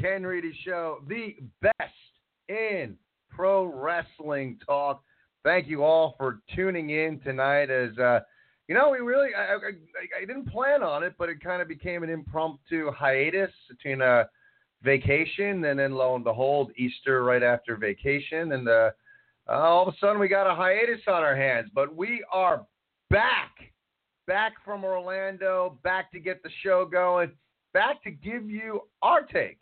Ken Reedy Show, the best in pro wrestling talk. Thank you all for tuning in tonight. As uh, you know, we really I, I, I didn't plan on it, but it kind of became an impromptu hiatus between a vacation and then lo and behold, Easter right after vacation, and uh, all of a sudden we got a hiatus on our hands. But we are back back from Orlando, back to get the show going, back to give you our take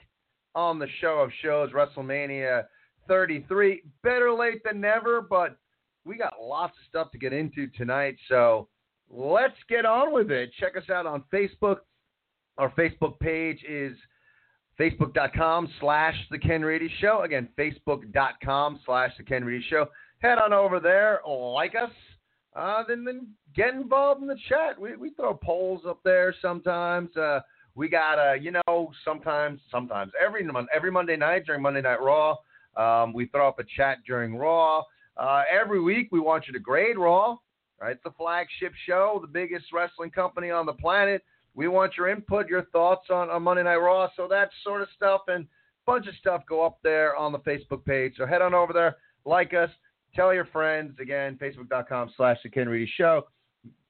on the show of shows, WrestleMania 33. Better late than never, but we got lots of stuff to get into tonight. So let's get on with it. Check us out on Facebook. Our Facebook page is facebook.com slash the Ken Reedy Show. Again, facebook.com slash the Ken Reedy Show. Head on over there, like us, uh, then then get involved in the chat. We we throw polls up there sometimes. Uh, we got uh, you know sometimes sometimes every mon- every Monday night during Monday Night Raw, um, we throw up a chat during Raw. Uh, every week we want you to grade Raw. Right, it's the flagship show, the biggest wrestling company on the planet. We want your input, your thoughts on, on Monday Night Raw. So that sort of stuff and a bunch of stuff go up there on the Facebook page. So head on over there, like us, tell your friends. Again, facebook.com slash the Ken Reedy Show.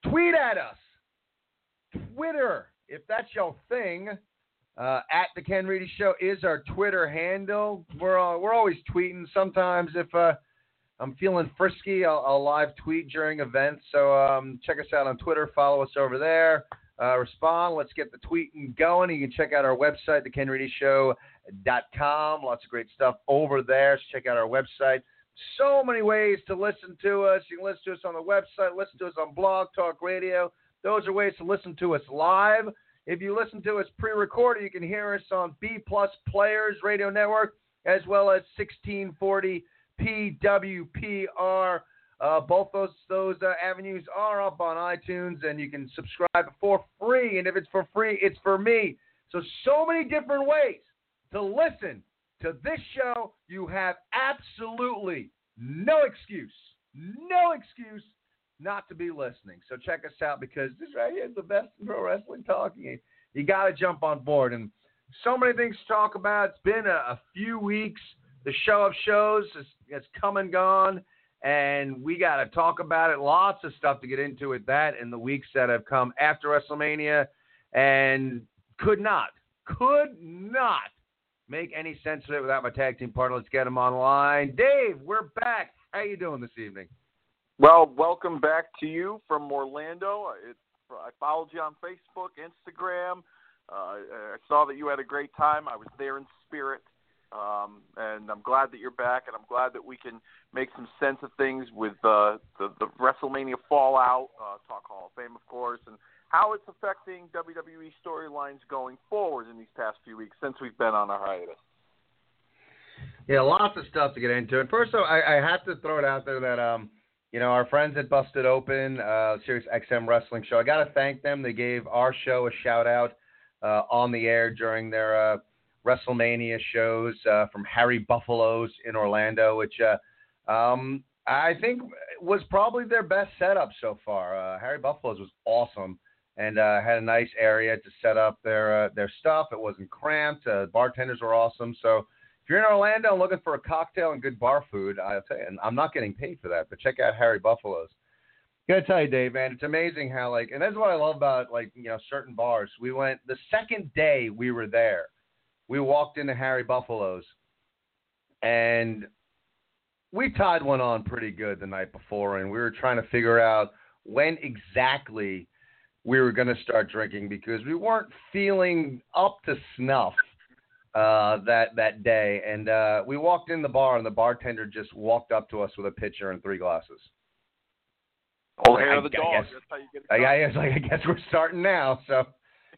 Tweet at us. Twitter, if that's your thing. Uh, at the Ken Reedy Show is our Twitter handle. We're uh, we're always tweeting. Sometimes if uh, I'm feeling frisky, I'll, I'll live tweet during events. So um, check us out on Twitter. Follow us over there. Uh, respond. Let's get the tweeting going. You can check out our website, thekenreedyshow.com. Lots of great stuff over there. So check out our website. So many ways to listen to us. You can listen to us on the website, listen to us on Blog Talk Radio. Those are ways to listen to us live. If you listen to us pre-recorded, you can hear us on B Plus Players Radio Network as well as 1640 PWPR. Uh, both those those uh, avenues are up on iTunes, and you can subscribe for free. And if it's for free, it's for me. So so many different ways to listen to this show. You have absolutely no excuse, no excuse not to be listening. So check us out because this right here is the best in pro wrestling talking. You, got to jump on board. And so many things to talk about. It's been a, a few weeks. The show of shows has, has come and gone, and we got to talk about it. Lots of stuff to get into with that in the weeks that have come after WrestleMania, and could not, could not make any sense of it without my tag team partner. Let's get him on the line. Dave, we're back. How you doing this evening? Well, welcome back to you from Orlando. It, I followed you on Facebook, Instagram. Uh, I saw that you had a great time. I was there in spirit, um, and I'm glad that you're back. And I'm glad that we can make some sense of things with uh, the, the WrestleMania fallout, uh, Talk Hall of Fame, of course, and how it's affecting WWE storylines going forward in these past few weeks since we've been on our hiatus. Yeah, lots of stuff to get into. And first, of all, I, I have to throw it out there that um, you know, our friends at Busted Open, uh, Sirius XM Wrestling Show. I got to thank them. They gave our show a shout out uh, on the air during their uh, WrestleMania shows uh, from Harry Buffalo's in Orlando, which uh, um, I think was probably their best setup so far. Uh, Harry Buffalo's was awesome and uh, had a nice area to set up their their stuff. It wasn't cramped. Bartenders were awesome. So if you're in Orlando and looking for a cocktail and good bar food, I'll tell you, and I'm not getting paid for that, but check out Harry Buffalo's. Gotta tell you, Dave, man, it's amazing how like, and that's what I love about like you know certain bars. We went the second day we were there, we walked into Harry Buffalo's, and we tied one on pretty good the night before, and we were trying to figure out when exactly we were going to start drinking because we weren't feeling up to snuff uh, that that day. And uh, we walked in the bar, and the bartender just walked up to us with a pitcher and three glasses. Whole hair I- of the I dog. guess- That's how you get it I. I was like, I guess we're starting now. So,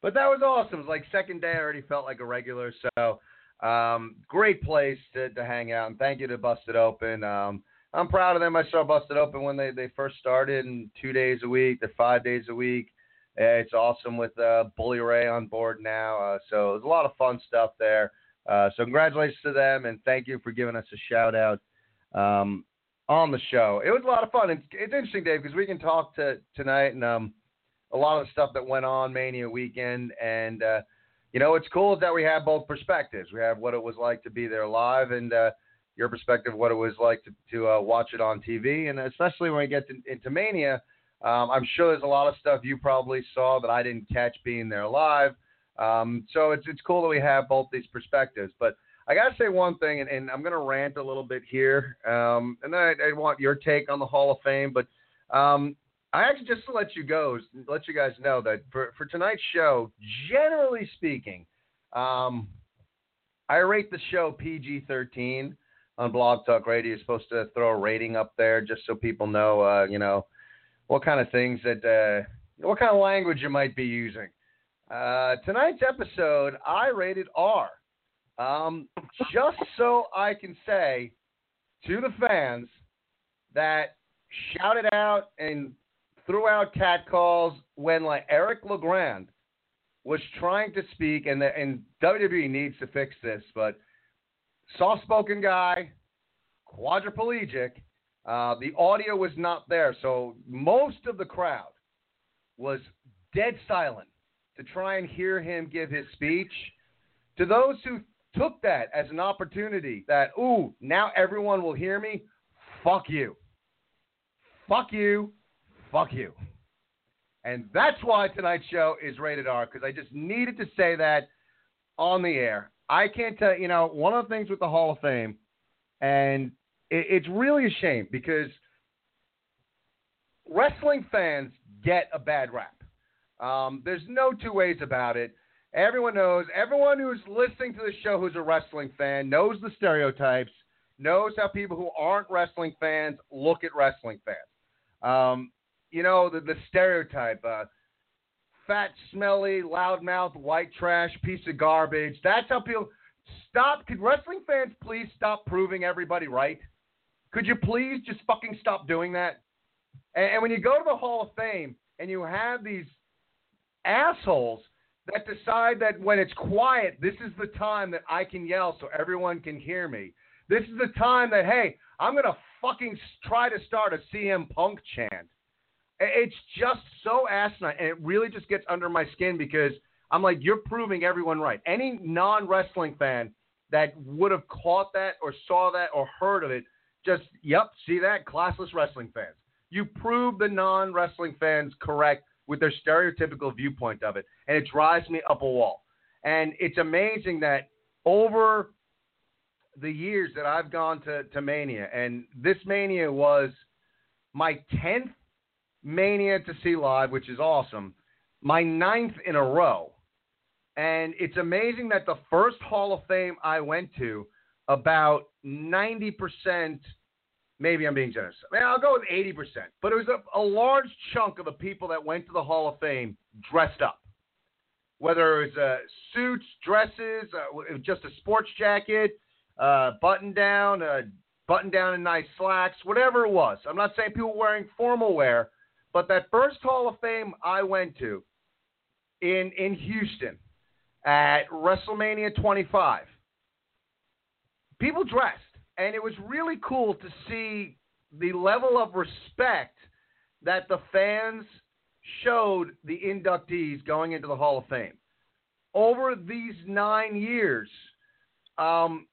but that was awesome. It was like second day, I already felt like a regular. So, um, great place to, to hang out. And thank you to Busted Open. Um, I'm proud of them. I saw Busted Open when they, they first started, and two days a week. They're five days a week. It's awesome with uh, Bully Ray on board now. Uh, so was a lot of fun stuff there. Uh, so congratulations to them, and thank you for giving us a shout out um, on the show. It was a lot of fun. It's, it's interesting, Dave, because we can talk to tonight and um, a lot of the stuff that went on Mania weekend, and uh, you know, it's cool that we have both perspectives. We have what it was like to be there live, and uh, your perspective, what it was like to, to uh, watch it on TV, and especially when we get to, into Mania. Um, I'm sure there's a lot of stuff you probably saw that I didn't catch being there live. Um, so it's it's cool that we have both these perspectives. But I gotta say one thing, and, and I'm gonna rant a little bit here, um, and then I, I want your take on the Hall of Fame. But um, I actually just to let you go, let you guys know that for for tonight's show, generally speaking, um, I rate the show PG-13 on Blog Talk Radio. You're supposed to throw a rating up there just so people know, uh, you know, what kind of things that, uh, what kind of language you might be using. Uh, tonight's episode, I rated R. Um, just so I can say to the fans that shouted out and threw out catcalls when like Eric LeGrand was trying to speak, and the, and WWE needs to fix this, but soft-spoken guy, quadriplegic. Uh, the audio was not there, so most of the crowd was dead silent to try and hear him give his speech. To those who took that as an opportunity, that ooh, now everyone will hear me. Fuck you. Fuck you. Fuck you. And that's why tonight's show is rated R because I just needed to say that on the air. I can't tell you know one of the things with the Hall of Fame, and it, it's really a shame because wrestling fans get a bad rap. Um, there's no two ways about it. Everyone knows. Everyone who's listening to the show who's a wrestling fan knows the stereotypes. Knows how people who aren't wrestling fans look at wrestling fans. Um, you know the the stereotype: uh, fat, smelly, loudmouth, white trash, piece of garbage. That's how people stop. Could wrestling fans please stop proving everybody right? Could you please just fucking stop doing that? And, and when you go to the Hall of Fame and you have these assholes that decide that when it's quiet, this is the time that I can yell so everyone can hear me. This is the time that, hey, I'm going to fucking try to start a CM Punk chant. It's just so asinine, and it really just gets under my skin because I'm like, you're proving everyone right. Any non wrestling fan that would have caught that or saw that or heard of it, just, yep, see that? Classless wrestling fans. You prove the non wrestling fans correct with their stereotypical viewpoint of it, and it drives me up a wall. And it's amazing that over the years that I've gone to, to Mania, and this Mania was my 10th Mania to see live, which is awesome, my ninth in a row. And it's amazing that the first Hall of Fame I went to, about 90%, maybe I'm being generous. I mean, I'll go with 80%, but it was a, a large chunk of the people that went to the Hall of Fame dressed up. Whether it was uh, suits, dresses, uh, just a sports jacket, uh, button down, uh, button down in nice slacks, whatever it was. I'm not saying people wearing formal wear, but that first Hall of Fame I went to in in Houston at WrestleMania 25, people dressed, and it was really cool to see the level of respect that the fans showed the inductees going into the Hall of Fame. Over these nine years, um,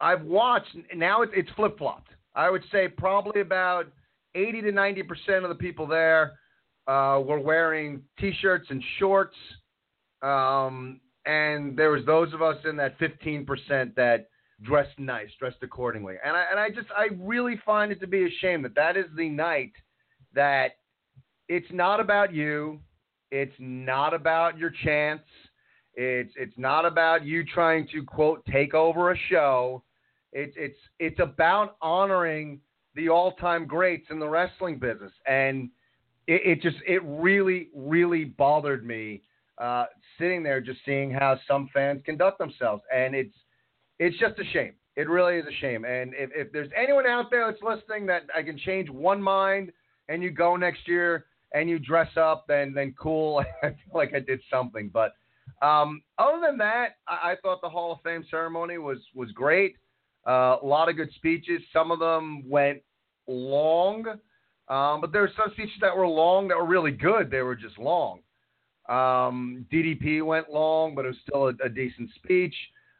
I've watched, now it's, flip flopped. I would say probably about 80 to 90% of the people there uh, were wearing t shirts and shorts. Um, and there was those of us in that 15% that dressed nice, dressed accordingly. And I, and I just, I really find it to be a shame that that is the night that it's not about you. It's not about your chance. It's it's not about you trying to quote take over a show. It's it's it's about honoring the all-time greats in the wrestling business, and it, it just it really really bothered me uh, sitting there just seeing how some fans conduct themselves, and it's it's just a shame. It really is a shame. And if, if there's anyone out there that's listening that I can change one mind and you go next year and you dress up, then then cool. I feel like I did something. But um, other than that, I, I, thought the Hall of Fame ceremony was was great. Uh, a lot of good speeches. Some of them went long, um, but there were some speeches that were long that were really good. They were just long. Um, DDP went long, but it was still a, a decent speech.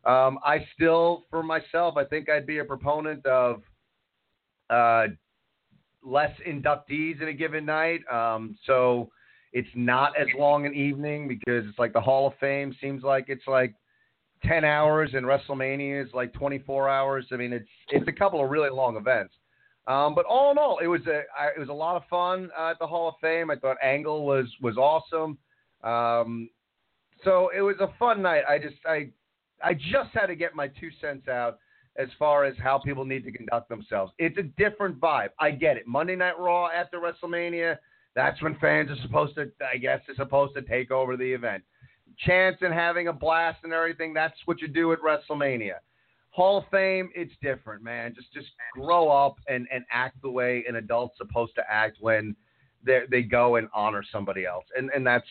Um, I still, for myself, I think I'd be a proponent of uh, less inductees in a given night. Um, so it's not as long an evening because it's like the Hall of Fame seems like it's like 10 hours and WrestleMania is like 24 hours. I mean, it's it's a couple of really long events. Um, but all in all, it was a I, it was a lot of fun uh, at the Hall of Fame. I thought Angle was was awesome. Um, so it was a fun night. I just I I just had to get my two cents out as far as how people need to conduct themselves. It's a different vibe. I get it. Monday Night Raw after WrestleMania, that's when fans are supposed to, I guess, are supposed to take over the event. Chance and having a blast and everything, that's what you do at WrestleMania. Hall of Fame, it's different, man. Just just grow up and, and act the way an adult's supposed to act when they they go and honor somebody else. And and that's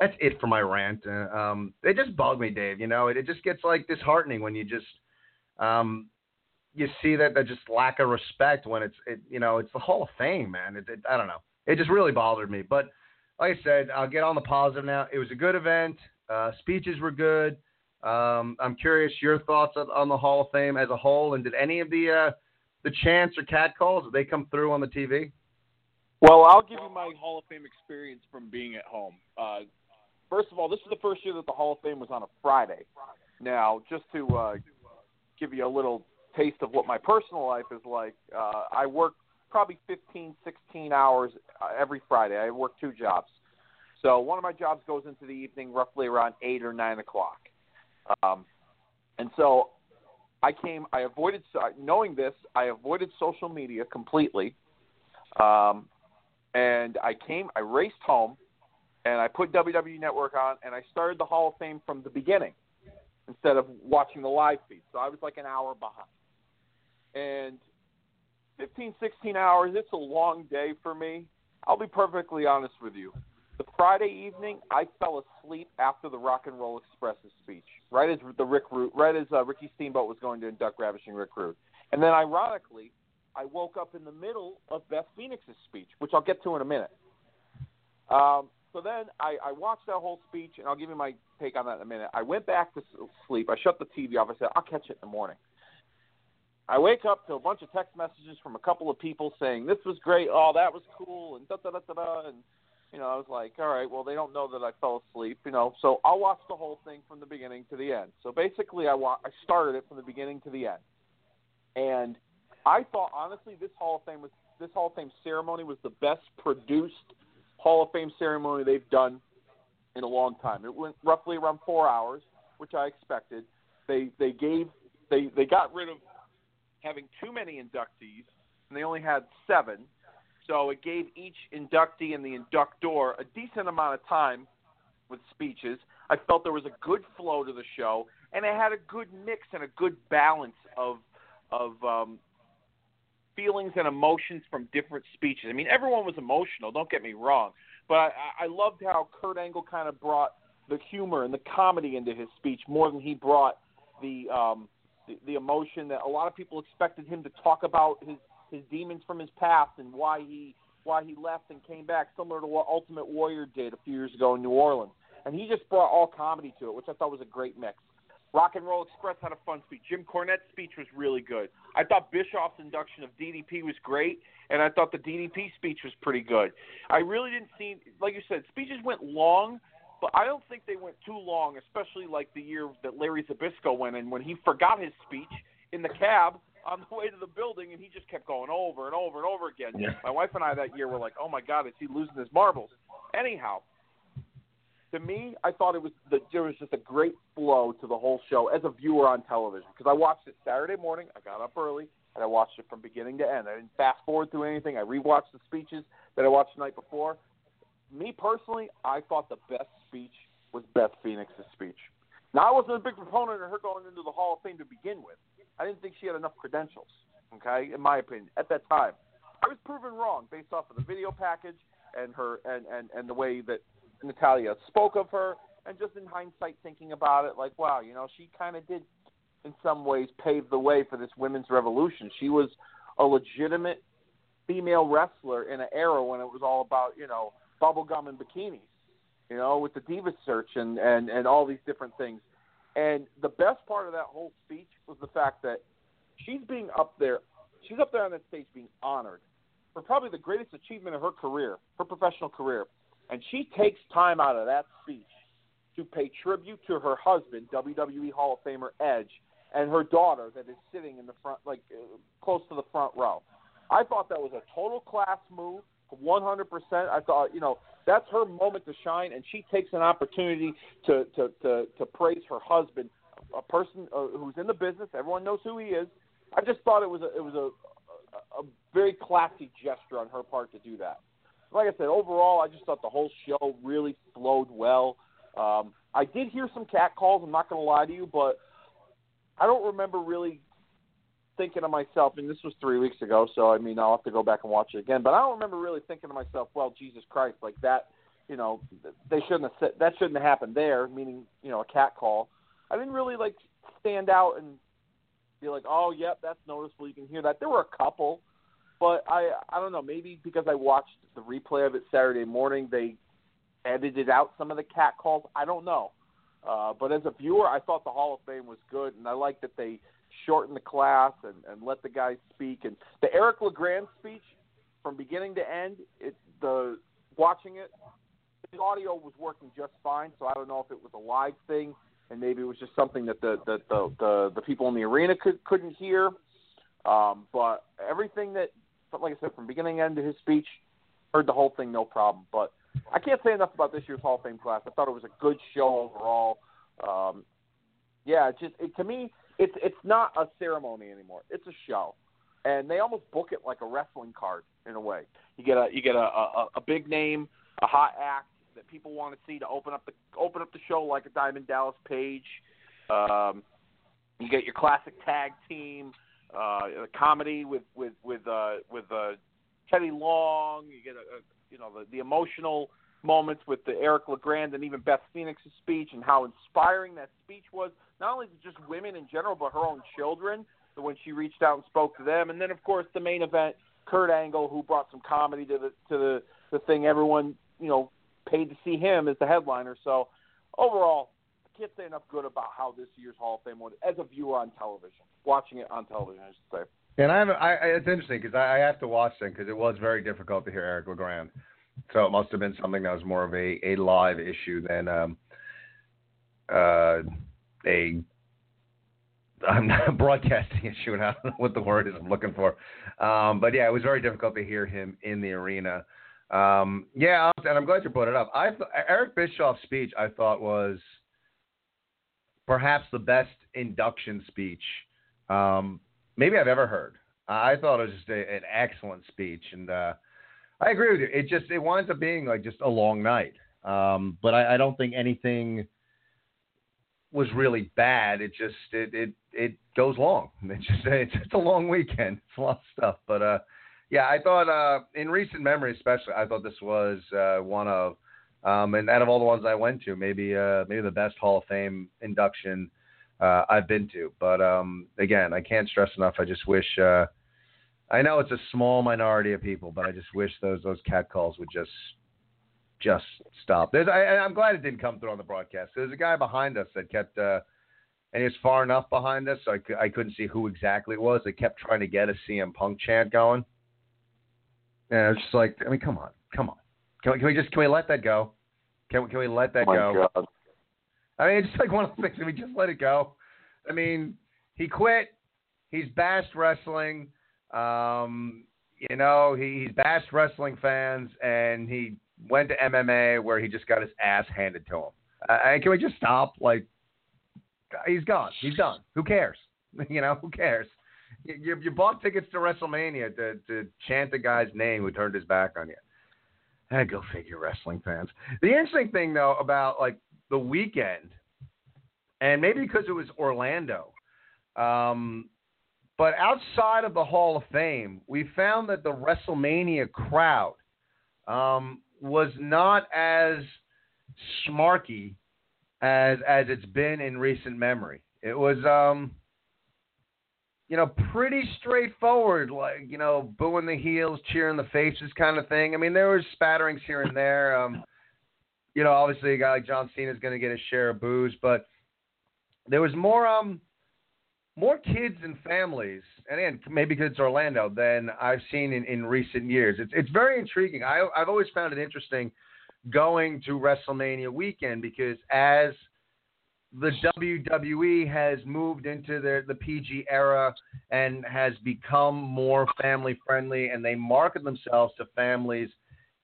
that's it for my rant. Uh, um, it just bugged me, Dave. You know, it, it just gets like disheartening when you just um, you see that that just lack of respect when it's it, you know it's the Hall of Fame, man. It, it, I don't know. It just really bothered me. But like I said, I'll get on the positive now. It was a good event. Uh, speeches were good. Um, I'm curious your thoughts on, on, the Hall of Fame as a whole, and did any of the uh, the chants or cat calls did they come through on the TV? Well, I'll give you my Hall of Fame experience from being at home. Uh, first of all, this is the first year that the Hall of Fame was on a Friday. Now, just to uh, give you a little taste of what my personal life is like, uh, I work probably 15, 16 hours uh, every Friday. I work two jobs. So one of my jobs goes into the evening, roughly around eight or nine o'clock. Um, and so I came. I avoided knowing this. I avoided social media completely. Um, and I came. I raced home, and I put WWE Network on, and I started the Hall of Fame from the beginning instead of watching the live feed. So I was like an hour behind. And 15, 16 hours, it's a long day for me. I'll be perfectly honest with you. The Friday evening, I fell asleep after the Rock and Roll Express's speech, right as the Rick Rude, right as uh, Ricky Steamboat was going to induct Ravishing Rick Rude. And then, ironically, I woke up in the middle of Beth Phoenix's speech, which I'll get to in a minute. Um, so then I, I watched that whole speech, and I'll give you my take on that in a minute. I went back to sleep. I shut the TV off. I said, I'll catch it in the morning. I wake up to a bunch of text messages from a couple of people saying this was great, oh that was cool, and da da da da da, and you know I was like, all right, well they don't know that I fell asleep, you know, so I'll watch the whole thing from the beginning to the end. So basically, I wa- I started it from the beginning to the end, and I thought honestly this Hall of Fame was this Hall of Fame ceremony was the best produced Hall of Fame ceremony they've done in a long time. It went roughly around four hours, which I expected. They they gave they they got rid of having too many inductees, and they only had seven. So it gave each inductee and the inductor a decent amount of time with speeches. I felt there was a good flow to the show, and it had a good mix and a good balance of of um, feelings and emotions from different speeches. I mean, everyone was emotional. Don't get me wrong, but I, I loved how Kurt Angle kind of brought the humor and the comedy into his speech more than he brought the um, the, the emotion that a lot of people expected him to talk about his his demons from his past and why he why he left and came back, similar to what Ultimate Warrior did a few years ago in New Orleans. And he just brought all comedy to it, which I thought was a great mix. Rock and Roll Express had a fun speech. Jim Cornette's speech was really good. I thought Bischoff's induction of DDP was great, and I thought the DDP speech was pretty good. I really didn't see, like you said, speeches went long, but I don't think they went too long, especially like the year that Larry Zbyszko went in when he forgot his speech in the cab on the way to the building, and he just kept going over and over and over again. Yeah. My wife and I that year were like, "Oh my God, is he losing his marbles?" Anyhow, to me, I thought it was the, there was just a great flow to the whole show as a viewer on television because I watched it Saturday morning. I got up early and I watched it from beginning to end. I didn't fast forward through anything. I rewatched the speeches that I watched the night before. Me personally, I thought the best speech was Beth Phoenix's speech. Now, I wasn't a big proponent of her going into the Hall of Fame to begin with. I didn't think she had enough credentials. Okay, in my opinion, at that time, I was proven wrong based off of the video package and her and and and the way that Natalya spoke of her, and just in hindsight thinking about it, like, wow, you know, she kind of did, in some ways, pave the way for this women's revolution. She was a legitimate female wrestler in an era when it was all about, you know, bubblegum and bikinis, you know, with the Diva Search and, and, and all these different things. And the best part of that whole speech was the fact that she's being up there, she's up there on that stage being honored for probably the greatest achievement of her career, her professional career. And she takes time out of that speech to pay tribute to her husband, WWE Hall of Famer Edge, and her daughter that is sitting in the front, like uh, close to the front row. I thought that was a total class move, 100%. I thought, you know, that's her moment to shine, and she takes an opportunity to to to, to praise her husband, a person uh, who's in the business. Everyone knows who he is. I just thought it was a, it was a, a, a very classy gesture on her part to do that like I said, overall, I just thought the whole show really flowed well. Um, I did hear some cat calls. I'm not going to lie to you, but I don't remember really thinking to myself. And this was three weeks ago, so I mean, I'll have to go back and watch it again. But I don't remember really thinking to myself, "Well, Jesus Christ, like that." You know, they shouldn't have said, that shouldn't have happened there. Meaning, you know, a cat call. I didn't really like stand out and be like, "Oh, yep, that's noticeable." You can hear that. There were a couple but I I don't know. Maybe because I watched the replay of it Saturday morning, they edited out some of the cat calls. I don't know. Uh, but as a viewer, I thought the Hall of Fame was good, and I like that they shortened the class and, and let the guys speak. And the Eric LeGrand speech, from beginning to end, it the watching it, the audio was working just fine. So I don't know if it was a live thing, and maybe it was just something that the the the, the, the people in the arena could couldn't hear. Um, but everything that but like I said, from beginning end to his speech, heard the whole thing, no problem. But I can't say enough about this year's Hall of Fame class. I thought it was a good show overall. Um, yeah, just it, to me, it's it's not a ceremony anymore. It's a show, and they almost book it like a wrestling card in a way. You get a you get a a, a big name, a hot act that people want to see to open up the open up the show like a Diamond Dallas Page. Um, you get your classic tag team uh, comedy with with with uh, with uh, Teddy Long. You get a, a you know the, the emotional moments with the Eric LeGrand and even Beth Phoenix's speech and how inspiring that speech was. Not only to just women in general, but her own children. When she reached out and spoke to them, and then of course the main event, Kurt Angle, who brought some comedy to the to the the thing. Everyone you know paid to see him as the headliner. So overall, can't say enough good about how this year's Hall of Fame was as a viewer on television watching it on television, I should say. And I, have, I it's interesting because I, I have to watch them because it was very difficult to hear Eric LeGrand. So it must have been something that was more of a, a live issue than um, uh, a I'm not broadcasting issue, and I don't know what the word is I'm looking for. Um, but yeah, it was very difficult to hear him in the arena. Um, yeah, and I'm glad you brought it up. I Eric Bischoff's speech I thought was perhaps the best induction speech um, maybe I've ever heard. I thought it was just a, an excellent speech, and uh, I agree with you. It just it winds up being like just a long night, um, but I, I don't think anything was really bad. It just it it it goes long. It's just it's just a long weekend. It's a lot of stuff, but uh, yeah, I thought uh, in recent memory, especially, I thought this was uh, one of um, and out of all the ones I went to, maybe uh, maybe the best Hall of Fame induction uh, I've been to. But um, again, I can't stress enough. I just wish uh, I know it's a small minority of people, but I just wish those those cat calls would just just stop. There's, I, I'm glad it didn't come through on the broadcast. There's a guy behind us that kept, uh, and he was far enough behind us, so I, I couldn't see who exactly it was. That kept trying to get a CM Punk chant going. And I was just like, I mean, come on, come on. Can we, can we just can we let that go? Can we, can we let that Oh my go? God. I mean, it's just like one of the things. Can we just let it go? I mean, he quit. He's bashed wrestling. Um, you know, he, he's bashed wrestling fans, and he went to MMA where he just got his ass handed to him. Uh, can we just stop? Like, he's gone. He's done. Who cares? You know, who cares? You, you, you bought tickets to WrestleMania to, to chant the guy's name who turned his back on you. Eh, go figure, wrestling fans. The interesting thing, though, about like the weekend, and maybe because it was Orlando, um, but outside of the Hall of Fame, we found that the WrestleMania crowd um, was not as smarky as as it's been in recent memory. It was, um, you know, pretty straightforward, like you know, booing the heels, cheering the faces, kind of thing. I mean, there was spatterings here and there. Um, you know, obviously a guy like John Cena is going to get his share of boos, but there was more um more kids and families, and again, maybe because it's Orlando, than I've seen in, in recent years. It's it's very intriguing. I I've always found it interesting going to WrestleMania weekend because as the WWE has moved into the the PG era and has become more family friendly, and they market themselves to families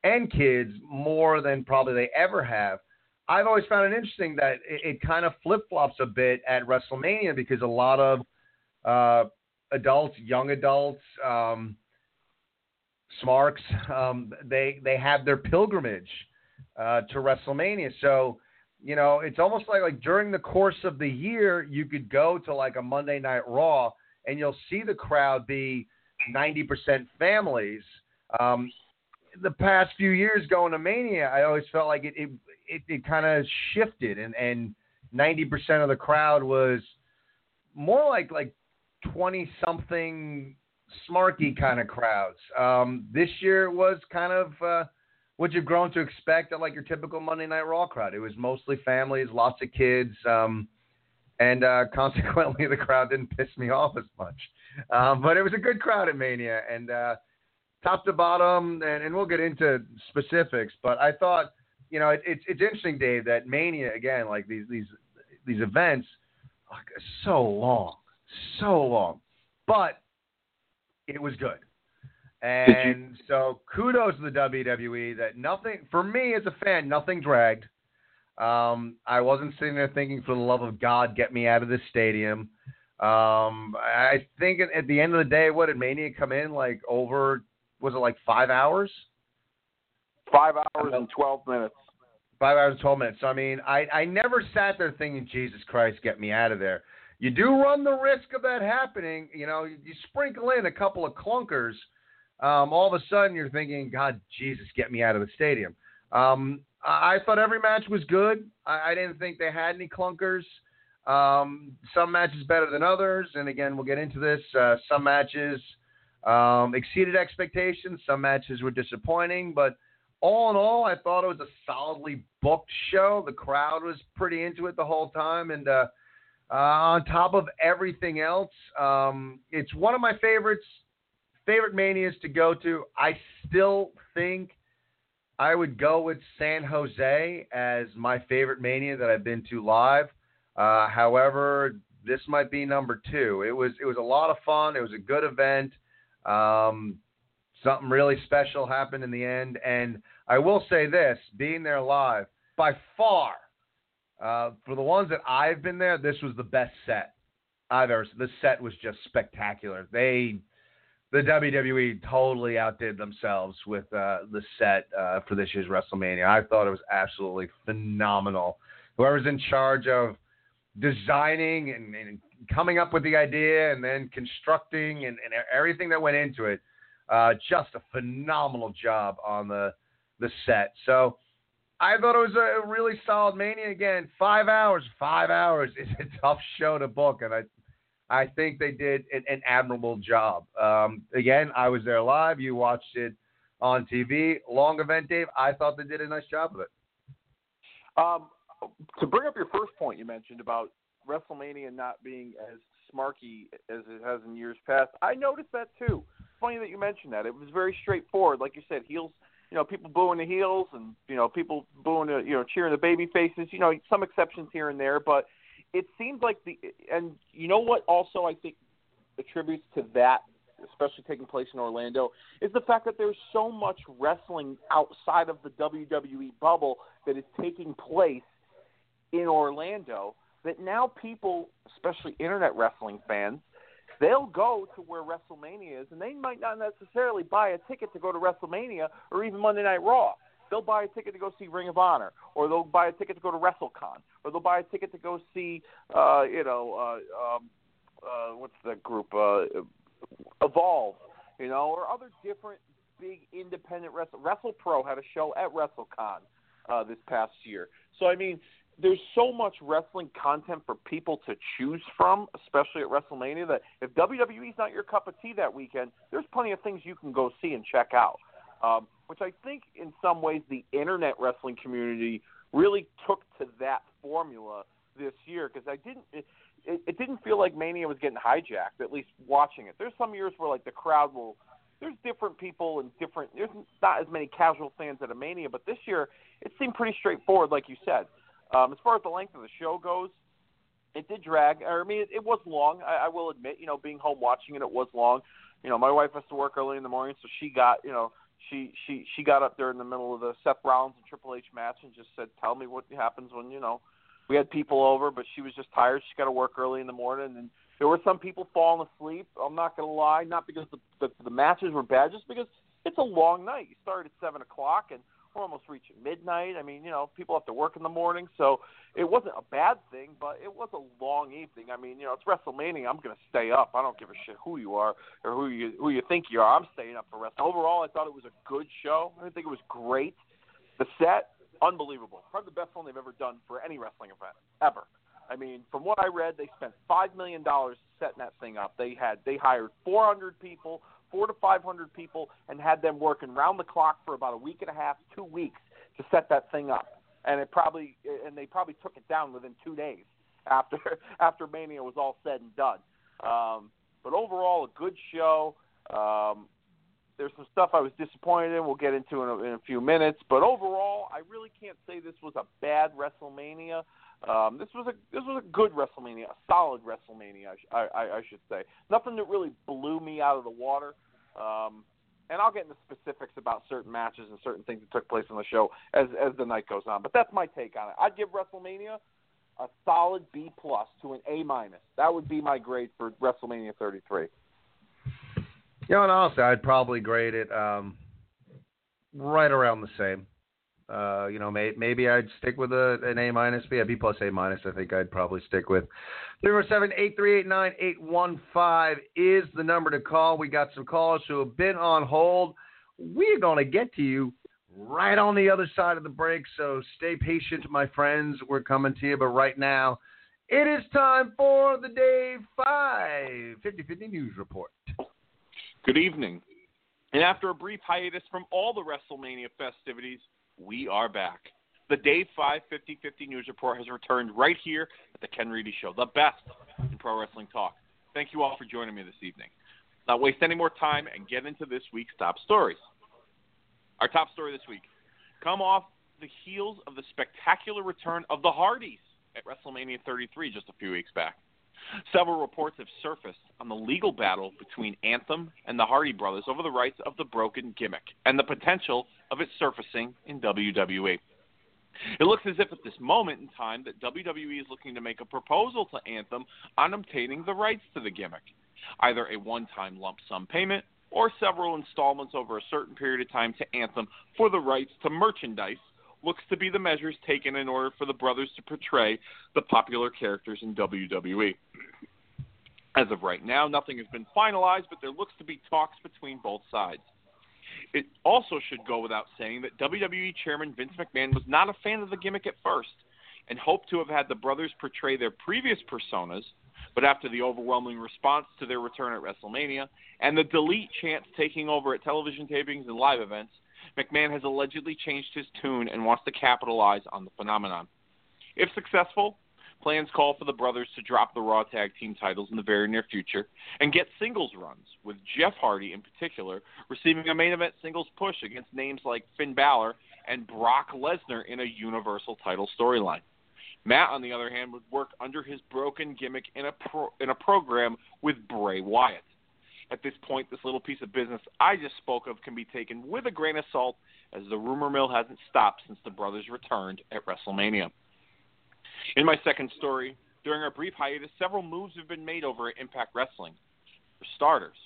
and kids more than probably they ever have. I've always found it interesting that it, it kind of flip flops a bit at WrestleMania because a lot of uh, adults, young adults, um, smarks, um, they they have their pilgrimage uh, to WrestleMania. So you know, it's almost like like during the course of the year, you could go to like a Monday Night Raw and you'll see the crowd be ninety percent families. Um, the past few years going to Mania, I always felt like it it, it, it kind of shifted, and and ninety percent of the crowd was more like like twenty something smarky kind of crowds. Um, this year was kind of uh, what you've grown to expect at like your typical Monday Night Raw crowd. It was mostly families, lots of kids, um, and uh, consequently the crowd didn't piss me off as much. Um, but it was a good crowd at Mania, and uh, top to bottom, and, and we'll get into specifics. But I thought, you know, it, it's it's interesting, Dave, that Mania again, like these these these events, are so long, so long, but it was good. And so kudos to the WWE that nothing for me as a fan, nothing dragged. Um, I wasn't sitting there thinking, for the love of God, get me out of this stadium. Um, I think at, the end of the day, what did Mania come in like over? Was it like five hours? Five hours and twelve minutes. Five hours and twelve minutes. So I mean, I I never sat there thinking, Jesus Christ, get me out of there. You do run the risk of that happening. You know, you, you sprinkle in a couple of clunkers. Um, all of a sudden, you're thinking, God, Jesus, get me out of the stadium. Um, I, I thought every match was good. I, I didn't think they had any clunkers. Um, some matches better than others, and again, we'll get into this. Uh, some matches um, exceeded expectations. Some matches were disappointing, but all in all, I thought it was a solidly booked show. The crowd was pretty into it the whole time, and uh, uh, on top of everything else, um, it's one of my favorites, favorite manias to go to. I still think I would go with San Jose as my favorite mania that I've been to live. Uh, however, this might be number two. It was it was a lot of fun. It was a good event. Um, something really special happened in the end, and I will say this: being there live, by far, uh, for the ones that I've been there, this was the best set I've ever. The set was just spectacular. They, the WWE, totally outdid themselves with uh, the set uh, for this year's WrestleMania. I thought it was absolutely phenomenal. Whoever's in charge of designing and, and coming up with the idea and then constructing and, and everything that went into it, uh, just a phenomenal job on the the set. So I thought it was a really solid Mania. Again, five hours. Five hours is a tough show to book, and I I think they did an, an admirable job. Um, again, I was there live. You watched it on TV. Long event, Dave. I thought they did a nice job of it. Um, to bring up your first point you mentioned about WrestleMania not being as smarky as it has in years past, I noticed that too. Funny that you mentioned that. It was very straightforward, like you said. Heels, you know, people booing the heels, and you know, people booing, the, you know, cheering the baby faces. You know, some exceptions here and there, but it seems like the and you know what also I think attributes to that, especially taking place in Orlando, is the fact that there's so much wrestling outside of the WWE bubble that is taking place in Orlando that now people, especially internet wrestling fans, they'll go to where WrestleMania is, and they might not necessarily buy a ticket to go to WrestleMania or even Monday Night Raw. They'll buy a ticket to go see Ring of Honor, or they'll buy a ticket to go to WrestleCon, or they'll buy a ticket to go see, uh, you know, uh, um, uh, what's the group, uh, Evolve, you know, or other different big independent wrestle. WrestlePro had a show at WrestleCon uh, this past year. So I mean, there's so much wrestling content for people to choose from, especially at WrestleMania, that if WWE's not your cup of tea that weekend, there's plenty of things you can go see and check out. Um, which I think, in some ways, the internet wrestling community really took to that formula this year because I didn't. It, it, it didn't feel like Mania was getting hijacked. At least watching it, there's some years where like the crowd will. There's different people and different. There's not as many casual fans at a Mania, but this year it seemed pretty straightforward, like you said. Um, as far as the length of the show goes, it did drag. I mean, it, it was long. I, I will admit, you know, being home watching it, it was long. You know, my wife has to work early in the morning, so she got, you know, she she she got up there in the middle of the Seth Rollins and Triple H match and just said, "Tell me what happens when you know." We had people over, but she was just tired. She got to work early in the morning, and there were some people falling asleep. I'm not gonna lie, not because the the, the matches were bad, just because it's a long night. You start at seven o'clock, and almost reaching midnight. I mean, you know, people have to work in the morning, so it wasn't a bad thing, but it was a long evening. I mean, you know, it's WrestleMania. I'm going to stay up. I don't give a shit who you are or who you who you think you are. I'm staying up for wrestling. Overall, I thought it was a good show. I think it was great. The set, unbelievable. Probably the best one they've ever done for any wrestling event ever. I mean, from what I read, they spent five million dollars setting that thing up. They had they hired 400 people four to 500 people and had them working round the clock for about a week and a half, two weeks to set that thing up. And it probably and they probably took it down within two days after after Mania was all said and done. Um, but overall, a good show. Um, there's some stuff I was disappointed in. We'll get into in a, in a few minutes. But overall, I really can't say this was a bad WrestleMania. Um, this was a this was a good WrestleMania, a solid WrestleMania, I, I, I should say. Nothing that really blew me out of the water. Um, and I'll get into specifics about certain matches and certain things that took place on the show as as the night goes on. But that's my take on it. I'd give WrestleMania a solid B plus to an A minus. That would be my grade for WrestleMania 33. You know, and honestly, I'd probably grade it um, right around the same. Uh, you know, may, maybe I'd stick with a, an A minus. Yeah, B plus A minus. I think I'd probably stick with. Three four seven eight three eight nine eight one five is the number to call. We got some callers who have been on hold. We're going to get to you right on the other side of the break. So stay patient, my friends. We're coming to you. But right now, it is time for the Dave 5 50 50 News Report. Good evening. And after a brief hiatus from all the WrestleMania festivities, we are back. The Dave 5 50 50 News Report has returned right here at the Ken Reedy Show, the best in pro wrestling talk. Thank you all for joining me this evening. Not waste any more time and get into this week's top stories. Our top story this week come off the heels of the spectacular return of the Hardys at WrestleMania 33 just a few weeks back. Several reports have surfaced on the legal battle between Anthem and the Hardy brothers over the rights of the broken gimmick and the potential of it surfacing in WWE. It looks as if at this moment in time that WWE is looking to make a proposal to Anthem on obtaining the rights to the gimmick, either a one-time lump sum payment or several installments over a certain period of time to Anthem for the rights to merchandise looks to be the measures taken in order for the brothers to portray the popular characters in WWE. As of right now, nothing has been finalized, but there looks to be talks between both sides. It also should go without saying that WWE Chairman Vince McMahon was not a fan of the gimmick at first, and hoped to have had the brothers portray their previous personas, but after the overwhelming response to their return at WrestleMania and the delete chants taking over at television tapings and live events, McMahon has allegedly changed his tune and wants to capitalize on the phenomenon. If successful, plans call for the brothers to drop the Raw Tag Team titles in the very near future and get singles runs, with Jeff Hardy in particular receiving a main event singles push against names like Finn Balor and Brock Lesnar in a Universal title storyline. Matt, on the other hand, would work under his broken gimmick in a pro- in a program with Bray Wyatt. At this point, this little piece of business I just spoke of can be taken with a grain of salt, as the rumor mill hasn't stopped since the brothers returned at WrestleMania. In my second story, during our brief hiatus, several moves have been made over at Impact Wrestling. For starters,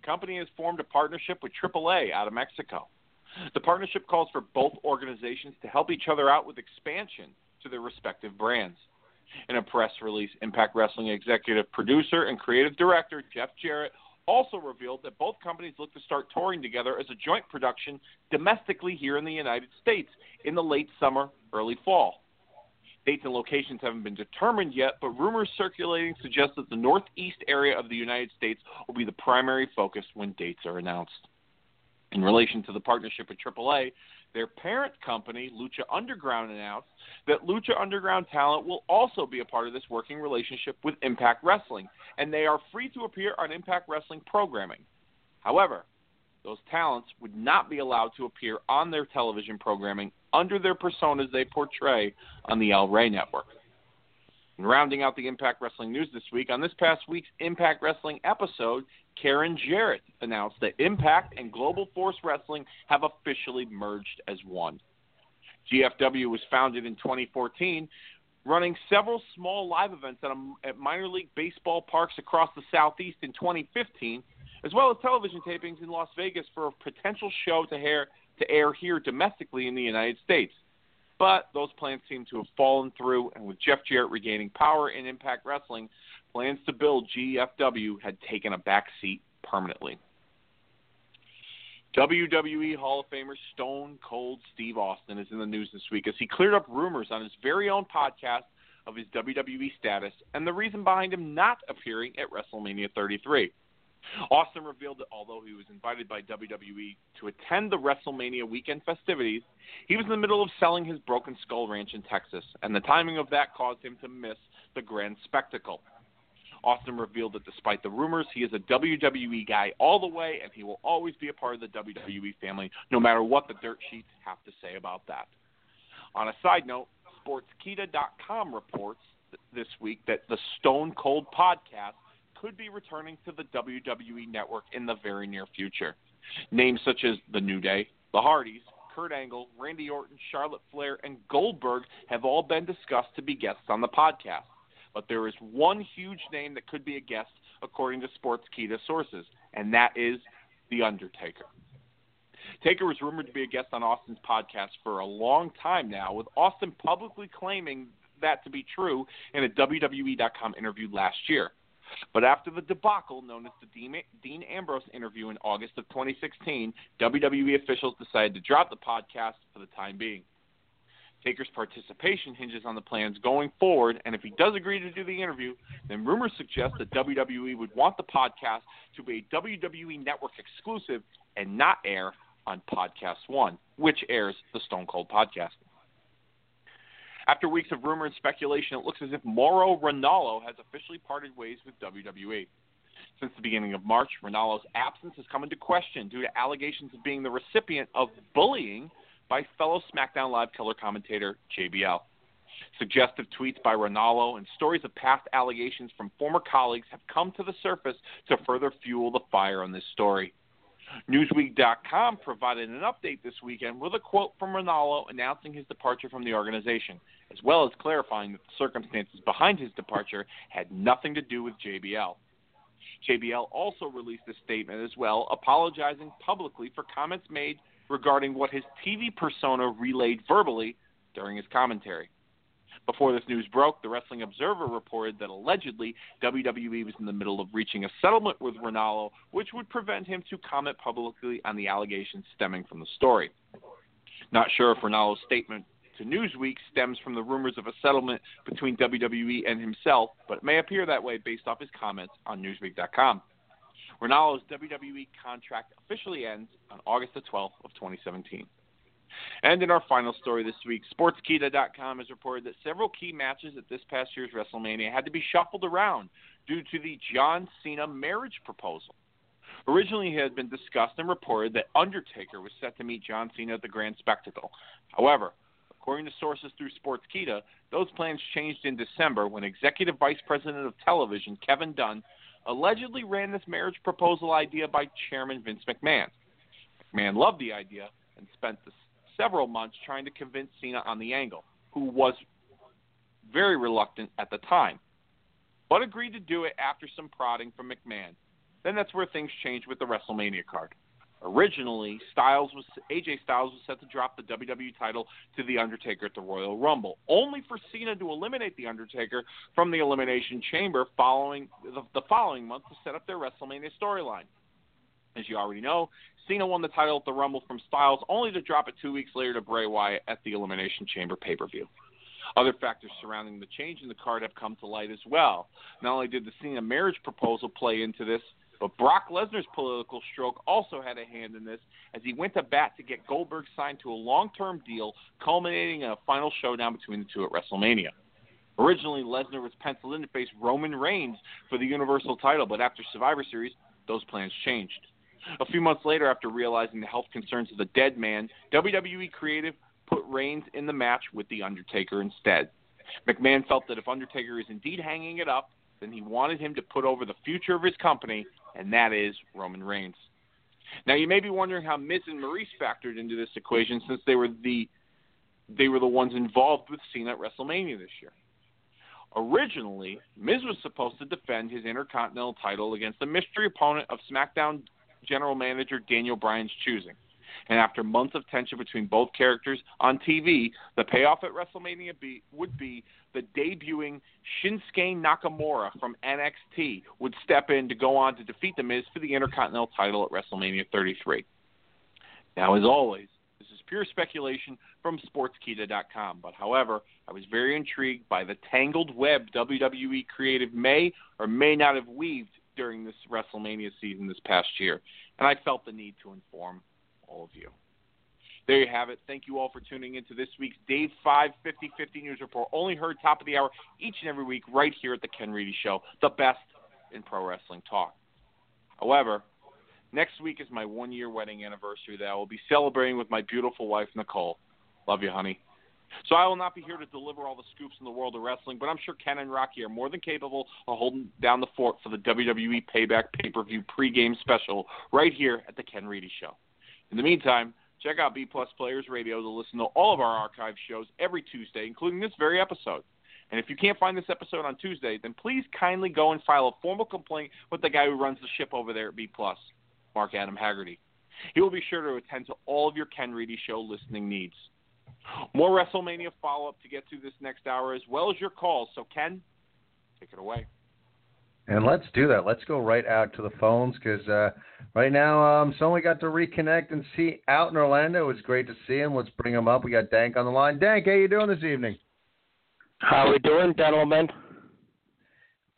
the company has formed a partnership with AAA out of Mexico. The partnership calls for both organizations to help each other out with expansion to their respective brands. In a press release, Impact Wrestling executive producer and creative director Jeff Jarrett also revealed that both companies look to start touring together as a joint production domestically here in the United States in the late summer, early fall. Dates and locations haven't been determined yet, but rumors circulating suggest that the northeast area of the United States will be the primary focus when dates are announced. In relation to the partnership with AAA, their parent company, Lucha Underground, announced that Lucha Underground talent will also be a part of this working relationship with Impact Wrestling, and they are free to appear on Impact Wrestling programming. However, those talents would not be allowed to appear on their television programming under their personas they portray on the El Rey network. And rounding out the Impact Wrestling news this week, on this past week's Impact Wrestling episode, Karen Jarrett announced that Impact and Global Force Wrestling have officially merged as one. GFW was founded in 2014, running several small live events at, a, at minor league baseball parks across the Southeast in 2015, as well as television tapings in Las Vegas for a potential show to air, to air here domestically in the United States. But those plans seem to have fallen through, and with Jeff Jarrett regaining power in Impact Wrestling, plans to build GFW had taken a back seat permanently. WWE Hall of Famer Stone Cold Steve Austin is in the news this week as he cleared up rumors on his very own podcast of his WWE status and the reason behind him not appearing at WrestleMania 33. Austin revealed that although he was invited by WWE to attend the WrestleMania weekend festivities, he was in the middle of selling his Broken Skull Ranch in Texas, and the timing of that caused him to miss the grand spectacle. Austin revealed that despite the rumors, he is a WWE guy all the way, and he will always be a part of the WWE family, no matter what the dirt sheets have to say about that. On a side note, Sportskeeda.com reports this week that the Stone Cold podcast could be returning to the WWE network in the very near future. Names such as The New Day, The Hardys, Kurt Angle, Randy Orton, Charlotte Flair, and Goldberg have all been discussed to be guests on the podcast. But there is one huge name that could be a guest, according to Sports Sportskeeda sources, and that is The Undertaker. Taker was rumored to be a guest on Austin's podcast for a long time now, with Austin publicly claiming that to be true in a WWE.com interview last year. But after the debacle known as the Dean Ambrose interview in August of 2016, WWE officials decided to drop the podcast for the time being. Taker's participation hinges on the plans going forward, and if he does agree to do the interview, then rumors suggest that WWE would want the podcast to be a WWE Network exclusive and not air on Podcast One, which airs the Stone Cold podcast. After weeks of rumor and speculation, it looks as if Mauro Ranallo has officially parted ways with WWE. Since the beginning of March, Ranallo's absence has come into question due to allegations of being the recipient of bullying by fellow SmackDown Live color commentator JBL. Suggestive tweets by Ranallo and stories of past allegations from former colleagues have come to the surface to further fuel the fire on this story. Newsweek.com provided an update this weekend with a quote from Ranallo announcing his departure from the organization, as well as clarifying that the circumstances behind his departure had nothing to do with JBL. JBL also released a statement as well, apologizing publicly for comments made regarding what his TV persona relayed verbally during his commentary. Before this news broke, the Wrestling Observer reported that allegedly WWE was in the middle of reaching a settlement with Ranallo, which would prevent him to comment publicly on the allegations stemming from the story. Not sure if Ranallo's statement to Newsweek stems from the rumors of a settlement between WWE and himself, but it may appear that way based off his comments on Newsweek.com. Ranallo's WWE contract officially ends on August the 12th of 2017. And in our final story this week, Sportskeeda.com has reported that several key matches at this past year's WrestleMania had to be shuffled around due to the John Cena marriage proposal. Originally, it had been discussed and reported that Undertaker was set to meet John Cena at the Grand Spectacle. However, according to sources through Sportskeeda, those plans changed in December when Executive Vice President of Television Kevin Dunn allegedly ran this marriage proposal idea by Chairman Vince McMahon. McMahon loved the idea and spent the several months trying to convince Cena on the angle, who was very reluctant at the time, but agreed to do it after some prodding from McMahon. Then that's where things changed with the WrestleMania card. Originally, Styles was AJ Styles was set to drop the WWE title to the Undertaker at the Royal Rumble, only for Cena to eliminate the Undertaker from the Elimination Chamber following the, the following month to set up their WrestleMania storyline. As you already know, Cena won the title at the Rumble from Styles, only to drop it two weeks later to Bray Wyatt at the Elimination Chamber pay per view. Other factors surrounding the change in the card have come to light as well. Not only did the Cena marriage proposal play into this, but Brock Lesnar's political stroke also had a hand in this as he went to bat to get Goldberg signed to a long term deal, culminating in a final showdown between the two at WrestleMania. Originally, Lesnar was penciled in to face Roman Reigns for the Universal title, but after Survivor Series, those plans changed. A few months later, after realizing the health concerns of the dead man, WWE Creative put Reigns in the match with The Undertaker instead. McMahon felt that if Undertaker is indeed hanging it up, then he wanted him to put over the future of his company, and that is Roman Reigns. Now you may be wondering how Miz and Maryse factored into this equation since they were the they were the ones involved with Cena at WrestleMania this year. Originally, Miz was supposed to defend his Intercontinental title against the mystery opponent of SmackDown general manager Daniel Bryan's choosing. And after months of tension between both characters on TV, the payoff at WrestleMania be, would be the debuting Shinsuke Nakamura from NXT would step in to go on to defeat The Miz for the Intercontinental title at WrestleMania 33. Now, as always, this is pure speculation from Sportskeeda.com. But however, I was very intrigued by the tangled web WWE creative may or may not have weaved during this WrestleMania season this past year, and I felt the need to inform all of you. There you have it. Thank you all for tuning into this week's Dave 5 50 50 News Report. Only heard top of the hour each and every week right here at the Ken Reedy Show, the best in pro wrestling talk. However, next week is my one year wedding anniversary that I will be celebrating with my beautiful wife, Nicole. Love you, honey. So I will not be here to deliver all the scoops in the world of wrestling, but I'm sure Ken and Rocky are more than capable of holding down the fort for the WWE Payback pay-per-view pregame special right here at the Ken Reedy Show. In the meantime, check out B Plus Players Radio to listen to all of our archive shows every Tuesday, including this very episode. And if you can't find this episode on Tuesday, then please kindly go and file a formal complaint with the guy who runs the ship over there at B Plus, Mark Adam Haggerty. He will be sure to attend to all of your Ken Reedy Show listening needs. More WrestleMania follow up to get through this next hour, as well as your calls. So, Ken, take it away. And let's do that. Let's go right out to the phones because uh, right now, um, so we got to reconnect and see out in Orlando. It was great to see him. Let's bring him up. We got Dank on the line. Dank, how you doing this evening? How are we doing, gentlemen?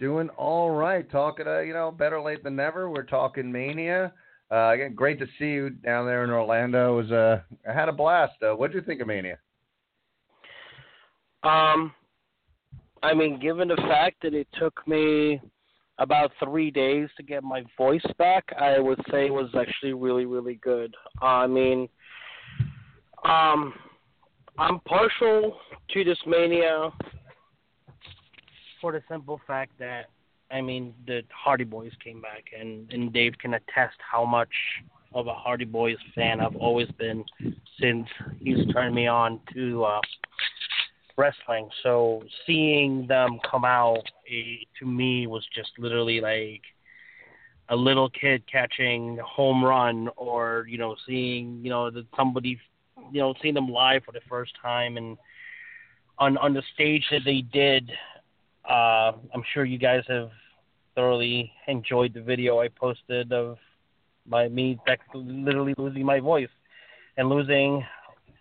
Doing all right. Talking, uh, you know, better late than never. We're talking Mania. Uh, again, great to see you down there in Orlando. It was uh, I had a blast. Uh, what did you think of Mania? Um, I mean, given the fact that it took me about three days to get my voice back, I would say it was actually really, really good. Uh, I mean, um, I'm partial to this Mania for the simple fact that I mean, the Hardy Boys came back, and and Dave can attest how much of a Hardy Boys fan I've always been since he's turned me on to uh, wrestling. So seeing them come out it, to me was just literally like a little kid catching a home run, or you know, seeing you know that somebody, you know, seeing them live for the first time and on on the stage that they did. Uh, I'm sure you guys have thoroughly enjoyed the video I posted of my me literally losing my voice and losing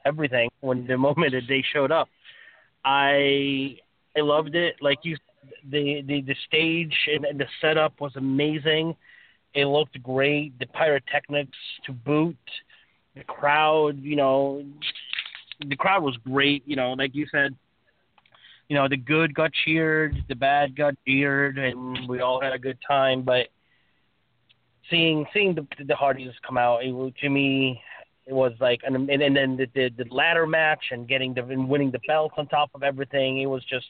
everything when the moment that they showed up. I I loved it. Like you, the the the stage and, and the setup was amazing. It looked great. The pyrotechnics to boot. The crowd, you know, the crowd was great. You know, like you said, you know, the good got cheered, the bad got cheered, and we all had a good time. But seeing seeing the the Hardys come out, it, was- to me, it was like, and and, and then the, the the ladder match and getting the and winning the belts on top of everything. It was just,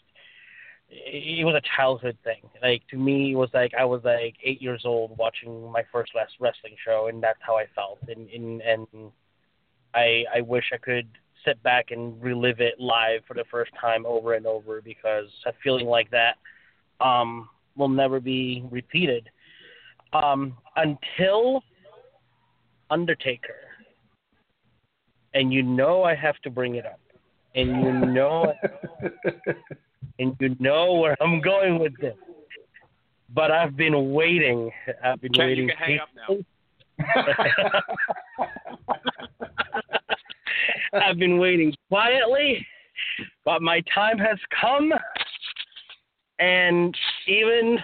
it was a childhood thing. Like to me, it was like I was like eight years old watching my first last wrestling show, and that's how I felt. And and and I I wish I could sit back and relive it live for the first time over and over because a feeling like that um, will never be repeated um, until Undertaker. And you know I have to bring it up, and you know and you know where I'm going with this. But I've been waiting. I've been Ken, waiting. you can hang up now. I've been waiting quietly, but my time has come. And even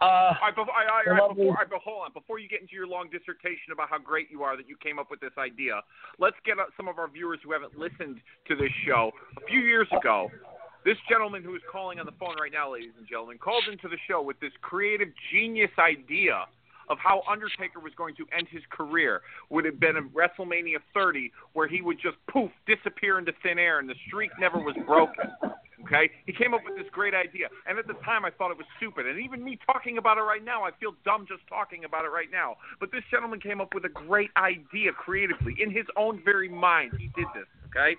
uh, All right, before, all right, all right, Lovely. before, all right, but hold on. Before you get into your long dissertation about how great you are that you came up with this idea, let's get uh, some of our viewers who haven't listened to this show. A few years ago, this gentleman who is calling on the phone right now, ladies and gentlemen, called into the show with this creative genius idea of how Undertaker was going to end his career. Would have been a WrestleMania 30 where he would just poof disappear into thin air and the streak never was broken. Okay, he came up with this great idea, and at the time I thought it was stupid. And even me talking about it right now, I feel dumb just talking about it right now. But this gentleman came up with a great idea creatively in his own very mind. He did this. Okay.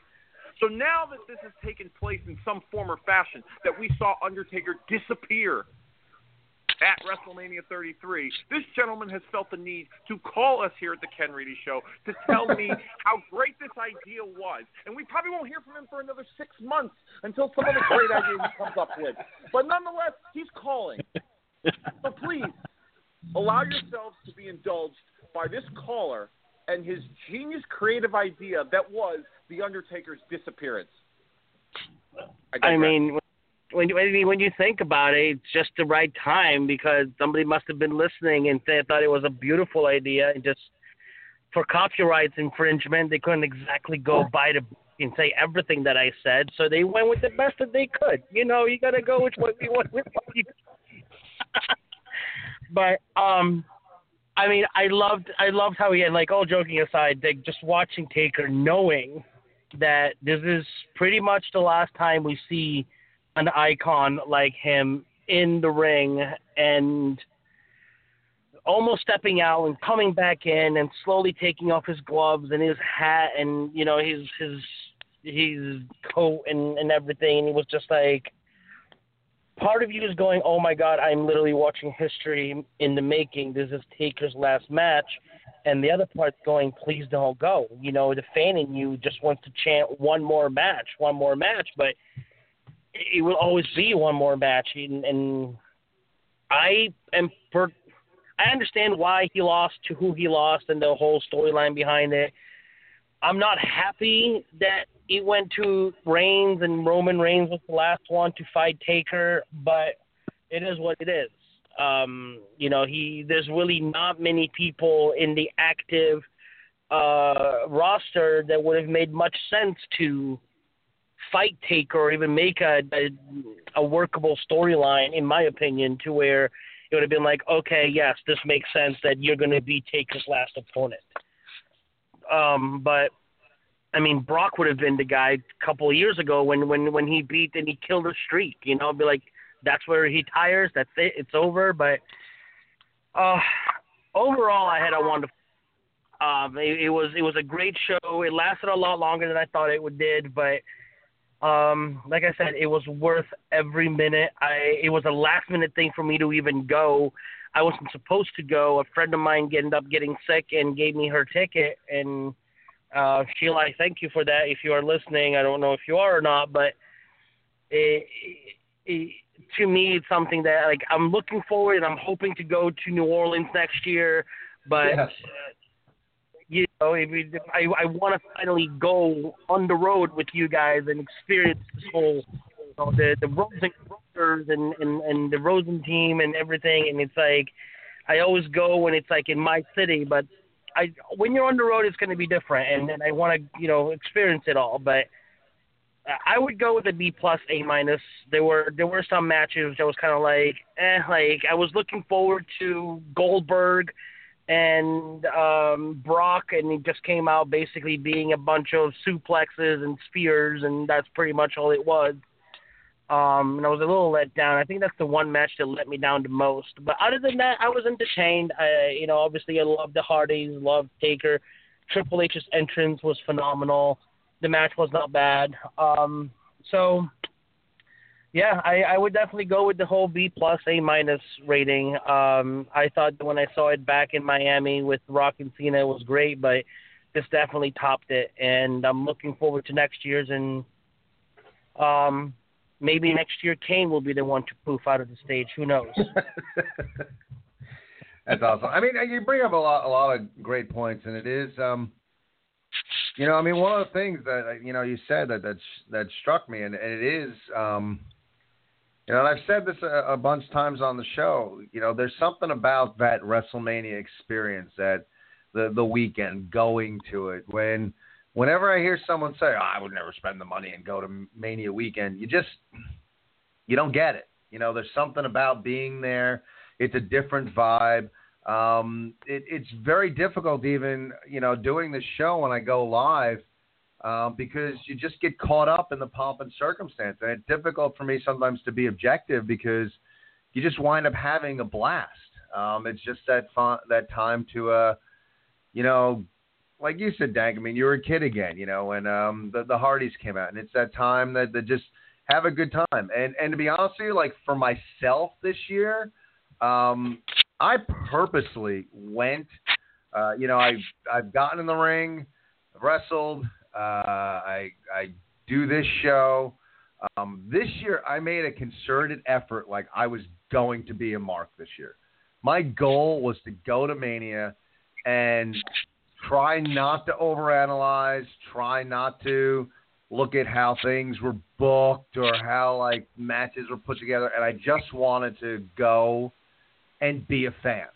So now that this has taken place in some form or fashion, that we saw Undertaker disappear at WrestleMania 33, this gentleman has felt the need to call us here at the Ken Reedy Show to tell me how great this idea was. And we probably won't hear from him for another six months until some other great idea he comes up with. But nonetheless, he's calling. So please, allow yourselves to be indulged by this caller and his genius creative idea that was The Undertaker's disappearance. I digress. mean, when you- when you, when you think about it, it's just the right time because somebody must have been listening and they thought it was a beautiful idea, and just for copyright infringement, they couldn't exactly go by the book and say everything that I said, so they went with the best that they could. You know, you got to go with what you want with what you. but um. I mean, I loved, I loved how he had like all joking aside, like just watching Taker, knowing that this is pretty much the last time we see an icon like him in the ring and almost stepping out and coming back in and slowly taking off his gloves and his hat and you know his his his coat and and everything. And he was just like part of you is going oh my god i'm literally watching history in the making. This is taker's last match. And the other part's going please don't go. You know the fan in you just wants to chant one more match one more match. But it will always be one more match, and, and I am per, I understand why he lost to who he lost and the whole storyline behind it. I'm not happy that it went to Reigns and Roman Reigns was the last one to fight Taker, but it is what it is. Um, you know, he there's really not many people in the active uh, roster that would have made much sense to fight Taker or even make a a, a workable storyline, in my opinion, to where it would have been like, okay, yes, this makes sense that you're going to be Taker's last opponent. Um, but I mean, Brock would have been the guy a couple of years ago when when when he beat and he killed a streak. You know, be like, that's where he tires. That's it. It's over. But uh, overall, I had a wonderful. Um, it, it was it was a great show. It lasted a lot longer than I thought it would did, but um, like I said, it was worth every minute. I it was a last minute thing for me to even go. I wasn't supposed to go. A friend of mine ended up getting sick and gave me her ticket. And uh, Sheila, I thank you for that. If you are listening, I don't know if you are or not, but it, it, to me, it's something that like I'm looking forward and I'm hoping to go to New Orleans next year. But Yes. Know, I I want to finally go on the road with you guys and experience this whole, you know, the the Rosen and and and the Rosen team and everything. And it's like, I always go when it's like in my city, but I when you're on the road, it's going to be different, and, and I want to you know experience it all. But I would go with a B plus, A minus. There were there were some matches that was kind of like, eh, like I was looking forward to Goldberg and um Brock, and he just came out basically being a bunch of suplexes and spears, and that's pretty much all it was. Um, and I was a little let down. I think that's the one match that let me down the most. But other than that, I was entertained. I, you know, obviously I loved the Hardys, loved Taker. Triple H's entrance was phenomenal. The match was not bad. Um, so yeah, I, I would definitely go with the whole B plus A minus rating. Um, I thought when I saw it back in Miami with Rock and Cena, it was great, but this definitely topped it, and I'm looking forward to next year's. And um, maybe next year Kane will be the one to poof out of the stage. Who knows? That's awesome. I mean, you bring up a lot, a lot of great points, and it is, um, you know, I mean, one of the things that you know you said that that that struck me, and, and it is, um, you know, and I've said this a, a bunch of times on the show. You know, there's something about that WrestleMania experience that the the weekend going to it when whenever I hear someone say, oh, "I would never spend the money and go to Mania weekend," you just you don't get it. You know, there's something about being there. It's a different vibe. Um, it, it's very difficult, even you know, doing the show when I go live, uh, because you just get caught up in the pomp and circumstance, and it's difficult for me sometimes to be objective because you just wind up having a blast. Um, it's just that fun, that time to, uh, you know, like you said, Dank. I mean, you were a kid again, you know, when um, the the Hardys came out, and it's that time that that just have a good time. And and to be honest with you, like for myself this year, um, I purposely went. Uh, you know, I've I've gotten in the ring, wrestled. Uh, I I do this show. Um, this year, I made a concerted effort, like I was going to be a mark this year. My goal was to go to Mania and try not to overanalyze, try not to look at how things were booked or how like matches were put together, and I just wanted to go and be a fan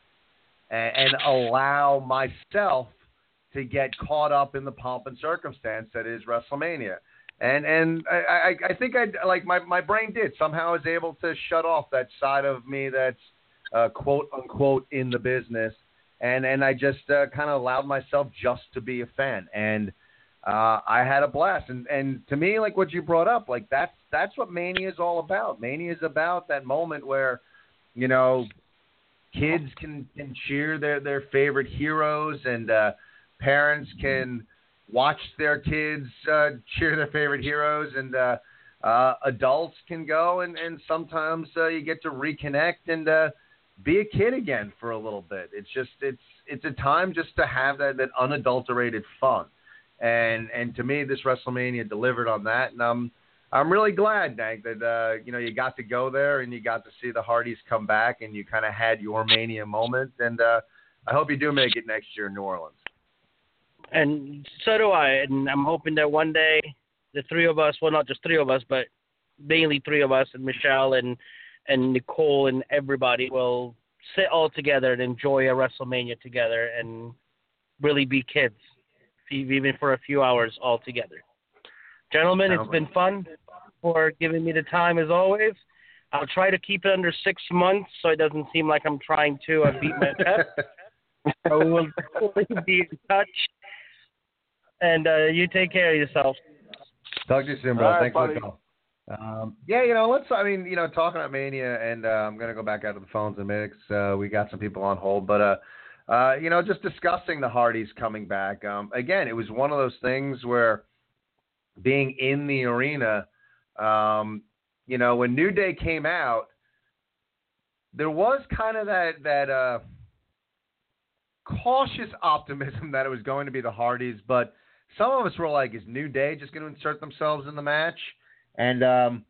and, and allow myself to get caught up in the pomp and circumstance that is WrestleMania. And and I, I, I think I like my, my brain did somehow I was able to shut off that side of me that's uh, quote unquote in the business and and I just uh, kind of allowed myself just to be a fan, and uh, I had a blast. And and to me, like what you brought up, like that's that's what Mania is all about. Mania is about that moment where, you know, kids can can cheer their their favorite heroes, and uh, parents can watch their kids uh, cheer their favorite heroes, and uh, uh, adults can go and and sometimes uh, you get to reconnect and. Uh, be a kid again for a little bit. It's just it's it's a time just to have that that unadulterated fun. And and to me, this WrestleMania delivered on that, and I'm I'm really glad, Dank, that uh, you know you got to go there and you got to see the Hardys come back, and you kind of had your Mania moment. And uh, I hope you do make it next year in New Orleans. And so do I, and I'm hoping that one day the three of us, well, not just three of us, but mainly three of us, and Michelle and and Nicole and everybody will sit all together and enjoy a WrestleMania together and really be kids, even for a few hours all together. Gentlemen, it's been fun for giving me the time as always. I'll try to keep it under six months so it doesn't seem like I'm trying to uh, beat my chest. so we'll be in touch. And uh, you take care of yourself. Talk to you soon, bro. All right, Thanks for buddy. the call. Um, yeah, you know, let's. I mean, you know, talking about Mania, and uh, I'm gonna go back out to the phones in a minute. 'cause, Uh, we got some people on hold, but uh, uh, you know, just discussing the Hardys coming back. Um, again, it was one of those things where being in the arena, um, you know, when New Day came out, there was kind of that that uh, cautious optimism that it was going to be the Hardys, but some of us were like, "Is New Day just going to insert themselves in the match?" And um,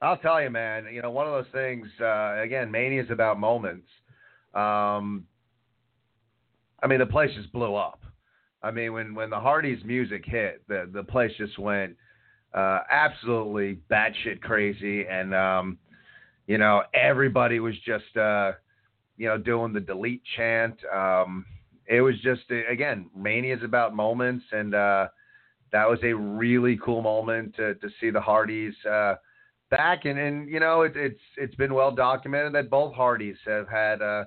I'll tell you, man, you know, one of those things. Uh, again, Mania is about moments. Um, I mean, the place just blew up. I mean, when when the Hardys music hit, the the place just went uh, absolutely batshit crazy, and um, you know everybody was just uh, you know doing the delete chant. Um, it was just again, Mania is about moments, and uh, that was a really cool moment to to see the Hardys. Uh, back and and you know it, it's it's been well documented that both Hardys have had uh,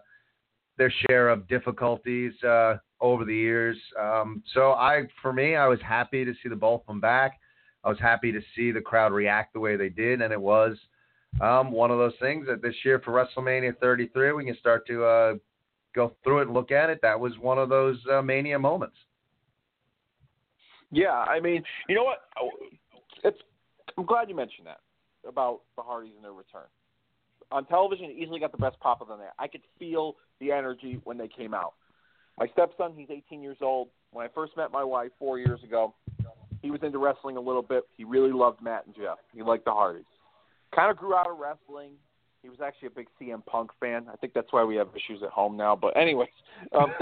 their share of difficulties uh, over the years. Um, so I, for me, I was happy to see the both of them back. I was happy to see the crowd react the way they did, and it was um, one of those things that this year for WrestleMania 33, we can start to uh, go through it and look at it. That was one of those uh, Mania moments. Yeah, I mean, you know what? It's I'm glad you mentioned that about the Hardys and their return. On television, it easily got the best pop of the night. I could feel the energy when they came out. My stepson, he's 18 years old. When I first met my wife four years ago, he was into wrestling a little bit. He really loved Matt and Jeff. He liked the Hardys. Kind of grew out of wrestling. He was actually a big CM Punk fan. I think that's why we have issues at home now. But anyways, um,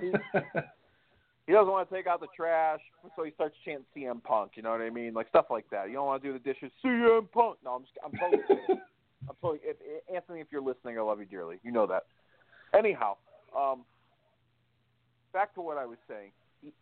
he, he doesn't want to take out the trash, so he starts chanting CM Punk. You know what I mean? Like stuff like that. You don't want to do the dishes. CM Punk. No, I'm just, I'm totally kidding. I'm totally if, Anthony. If you're listening, I love you dearly. You know that. Anyhow, um, back to what I was saying.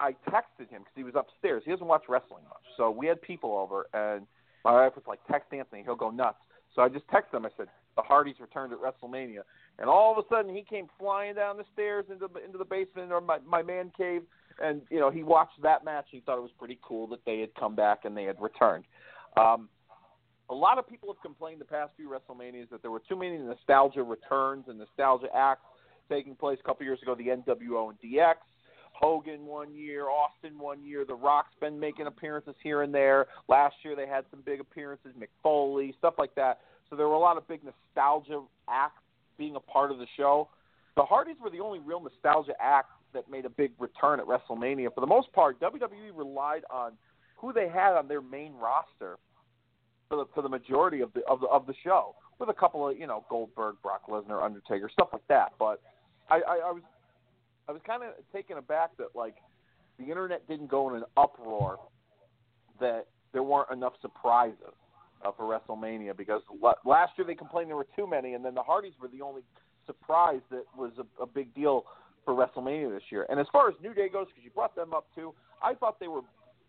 I texted him because he was upstairs. He doesn't watch wrestling much, so we had people over, and my wife was like, "Text Anthony, he'll go nuts." So I just texted him. I said, "The Hardys returned at WrestleMania," and all of a sudden he came flying down the stairs into into the basement or my my man cave, and you know he watched that match. He thought it was pretty cool that they had come back and they had returned. Um, a lot of people have complained the past few WrestleManias that there were too many nostalgia returns and nostalgia acts taking place. A couple years ago, the NWO and DX. Hogan one year, Austin one year. The Rock's been making appearances here and there. Last year they had some big appearances, Mick Foley, stuff like that. So there were a lot of big nostalgia acts being a part of the show. The Hardys were the only real nostalgia act that made a big return at WrestleMania. For the most part, WWE relied on who they had on their main roster for the for the majority of the of the of the show, with a couple of you know Goldberg, Brock Lesnar, Undertaker, stuff like that. But I, I, I was I was kind of taken aback that like the internet didn't go in an uproar that there weren't enough surprises uh, for WrestleMania because last year they complained there were too many, and then the Hardys were the only surprise that was a, a big deal for WrestleMania this year. And as far as New Day goes, because you brought them up too, I thought they were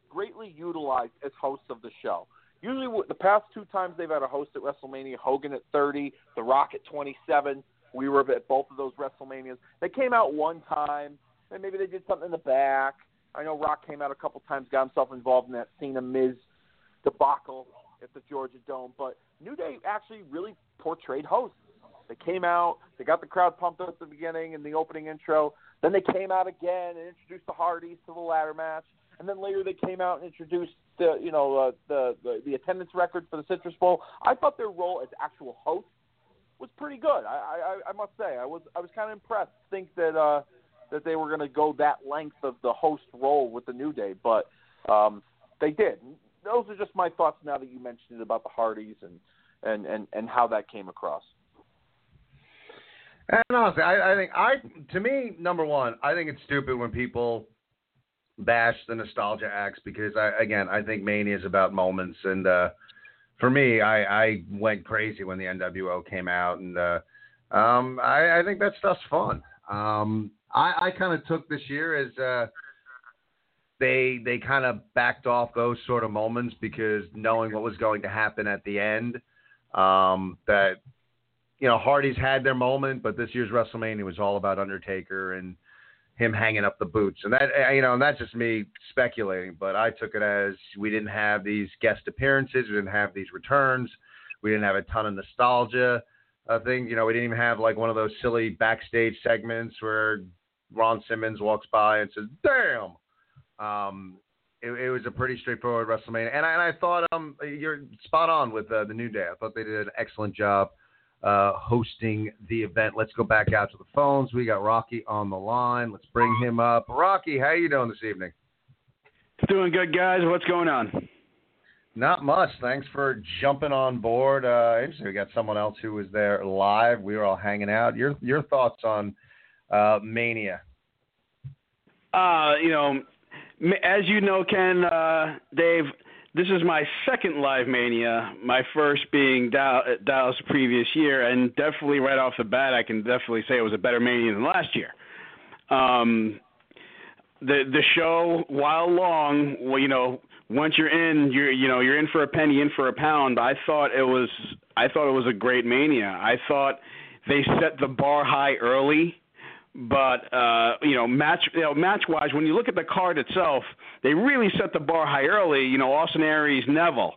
greatly utilized as hosts of the show. Usually, the past two times they've had a host at WrestleMania, Hogan at 30, The Rock at 27. We were at both of those WrestleManias. They came out one time, and maybe they did something in the back. I know Rock came out a couple times, got himself involved in that Cena Miz debacle at the Georgia Dome. But New Day actually really portrayed hosts. They came out, they got the crowd pumped up at the beginning in the opening intro. Then they came out again and introduced the Hardys to the ladder match. And then later they came out and introduced the you know uh, the, the the attendance record for the Citrus Bowl. I thought their role as actual hosts was pretty good. I, I, I must say, I was I was kind of impressed. Think that uh, that they were going to go that length of the host role with the New Day, but um, they did. Those are just my thoughts now that you mentioned it about the Hardys and and and and how that came across. And honestly, I, I think I to me number one, I think it's stupid when people bash the nostalgia acts because I again I think Mania is about moments and. uh for me, I, I went crazy when the NWO came out, and uh, um, I, I think that stuff's fun. Um, I, I kind of took this year as uh, they they kind of backed off those sort of moments because knowing what was going to happen at the end, um, that you know Hardy's had their moment, but this year's WrestleMania was all about Undertaker and him hanging up the boots. And that, you know, and that's just me speculating, but I took it as we didn't have these guest appearances, we didn't have these returns, we didn't have a ton of nostalgia uh, things. You know, we didn't even have like one of those silly backstage segments where Ron Simmons walks by and says, "Damn." Um, it, it was a pretty straightforward WrestleMania, and I, and I thought um, you're spot on with uh, the New Day. I thought they did an excellent job uh, hosting the event. Let's go back out to the phones. We got Rocky on the line. Let's bring him up. Rocky, how you doing this evening? Doing good, guys. What's going on? Not much. Thanks for jumping on board. Uh, interesting. We got someone else who was there live. We were all hanging out. Your your thoughts on uh, Mania? Uh, you know, as you know, Ken, uh, Dave, this is my second live mania. My first being Dallas previous year, and definitely right off the bat, I can definitely say it was a better mania than last year. Um, the the show, while long, well, you know, once you're in, you're you know you're in for a penny, in for a pound. I thought it was I thought it was a great mania. I thought they set the bar high early, but uh, you know match you know match wise, when you look at the card itself, they really set the bar high early. You know Austin Aries, Neville,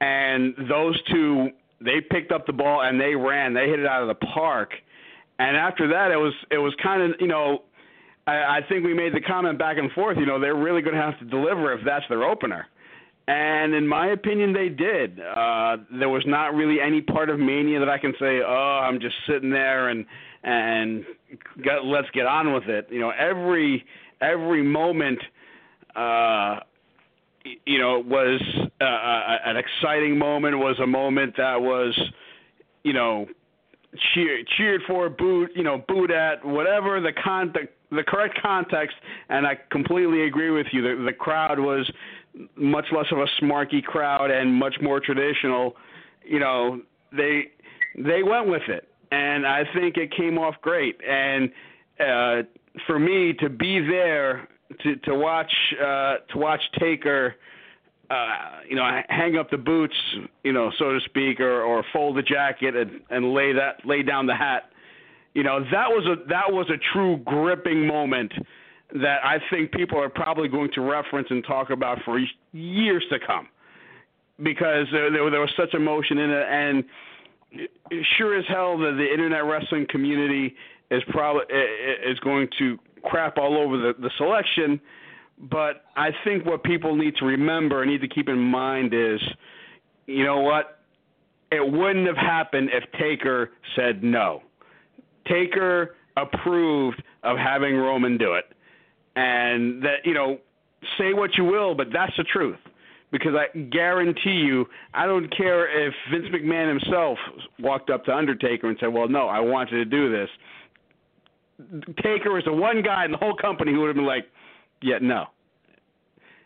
and those two they picked up the ball and they ran. They hit it out of the park. And after that, it was it was kind of you know I, I think we made the comment back and forth. You know, they're really going to have to deliver if that's their opener. And in my opinion, they did. Uh, there was not really any part of Mania that I can say, "Oh, I'm just sitting there and and get, let's get on with it." You know, every every moment, uh, you know, was uh, an exciting moment. Was a moment that was, you know, cheered cheered for, booed, you know, booed at, whatever the con the the correct context, and I completely agree with you. The, the crowd was much less of a smarky crowd and much more traditional. You know, they they went with it, and I think it came off great. And uh, for me to be there to to watch uh, to watch Taker. Uh, you know, hang up the boots, you know, so to speak, or, or fold the jacket and, and lay that lay down the hat you know, that was a that was a true gripping moment that I think people are probably going to reference and talk about for years to come, because there, there, there was such emotion in it, and sure as hell that the internet wrestling community is probably is going to crap all over the, the selection. But I think what people need to remember and need to keep in mind is, you know what, it wouldn't have happened if Taker said no. Taker approved of having Roman do it. And that, you know, say what you will, but that's the truth. Because I guarantee you, I don't care if Vince McMahon himself walked up to Undertaker and said, Well, no, I wanted to do this. Taker is the one guy in the whole company who would have been like, Yeah, no.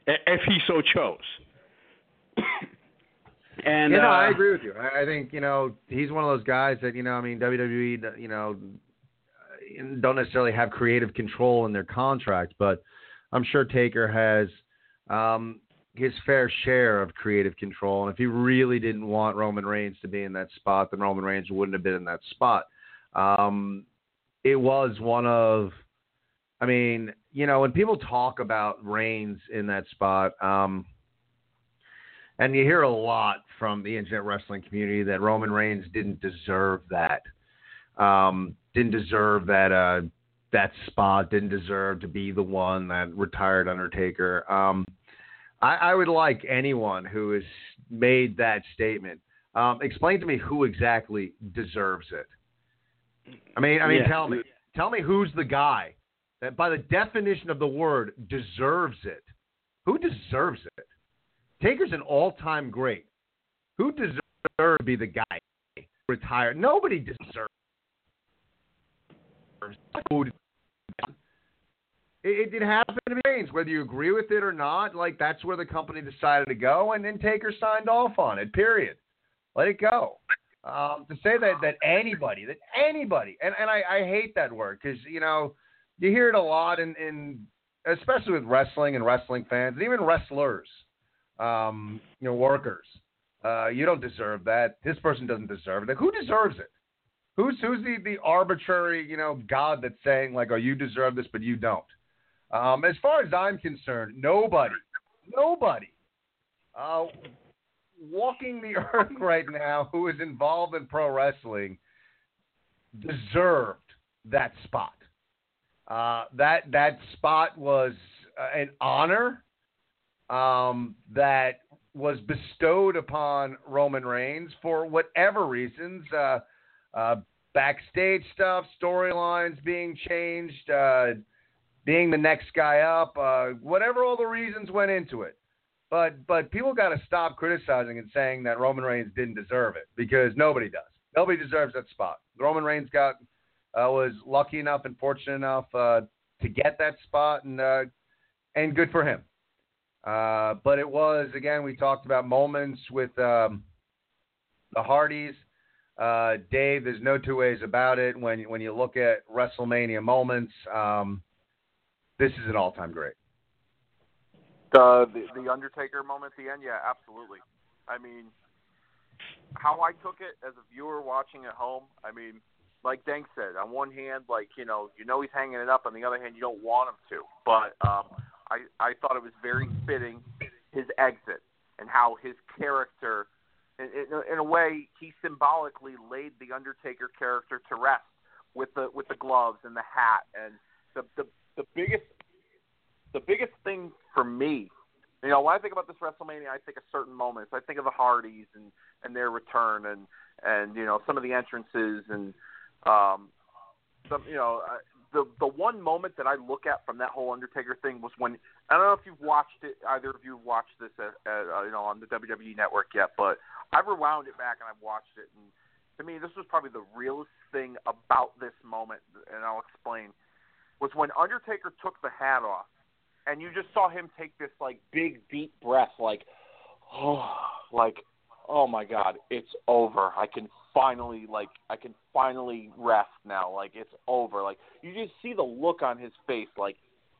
If he so chose. And you know, uh, I agree with you. I, I think you know he's one of those guys that you know. I mean, WWE, you know, don't necessarily have creative control in their contract, but I'm sure Taker has um, his fair share of creative control. And if he really didn't want Roman Reigns to be in that spot, then Roman Reigns wouldn't have been in that spot. Um, it was one of, I mean, you know, when people talk about Reigns in that spot. Um, and you hear a lot from the internet wrestling community that Roman Reigns didn't deserve that. Um, didn't deserve that uh, that spot. Didn't deserve to be the one that retired Undertaker. Um, I, I would like anyone who has made that statement. Um, explain to me who exactly deserves it. I mean, I mean, Yeah. tell me, tell me who's the guy that, by the definition of the word, deserves it. Who deserves it? Taker's an all-time great. Who deserves to be the guy retired? Nobody deserves. It, it, it happened to Reigns, whether you agree with it or not. Like that's where the company decided to go, and then Taker signed off on it. Period. Let it go. Um, to say that that anybody, that anybody, and and I, I hate that word because you know you hear it a lot in, in especially with wrestling and wrestling fans, and even wrestlers, um, you know, workers. Uh, you don't deserve that. This person doesn't deserve it. Like, who deserves it? Who's who's the, the arbitrary, you know, God that's saying like, oh, you deserve this, but you don't. Um, as far as I'm concerned, nobody, nobody, uh, walking the earth right now who is involved in pro wrestling deserved that spot. Uh, that that spot was uh, an honor um, that was bestowed upon Roman Reigns for whatever reasons. Uh, uh, backstage stuff, storylines being changed, uh, being the next guy up, uh, whatever all the reasons went into it. But but people got to stop criticizing and saying that Roman Reigns didn't deserve it because nobody does. Nobody deserves that spot. Roman Reigns got uh, was lucky enough and fortunate enough uh, to get that spot, and uh, and good for him. Uh, but it was again. We talked about moments with um, the Hardys. Uh, Dave, there's no two ways about it. When when you look at WrestleMania moments, um, this is an all-time great. The, the the Undertaker moment at the end, yeah, absolutely. I mean, how I took it as a viewer watching at home, I mean, like Dank said, on one hand, like you know, you know he's hanging it up. On the other hand, you don't want him to. But um, I I thought it was very fitting his exit and how his character, in, in, in a way, he symbolically laid the Undertaker character to rest with the with the gloves and the hat and the the the biggest the biggest thing for me you know, when I think about this WrestleMania, I think of certain moments. I think of the Hardys and and their return, and and you know some of the entrances, and um, some you know the the one moment that I look at from that whole Undertaker thing was when I don't know if you've watched it. Either of you watched this at, at uh, you know on the WWE Network yet, but I've rewound it back and I've watched it, and to me, this was probably the realest thing about this moment, and I'll explain. Was when Undertaker took the hat off and you just saw him take this like big deep breath, like, oh, like, oh my God, it's over. I can finally like, I can finally rest now. Like it's over. Like you just see the look on his face, like,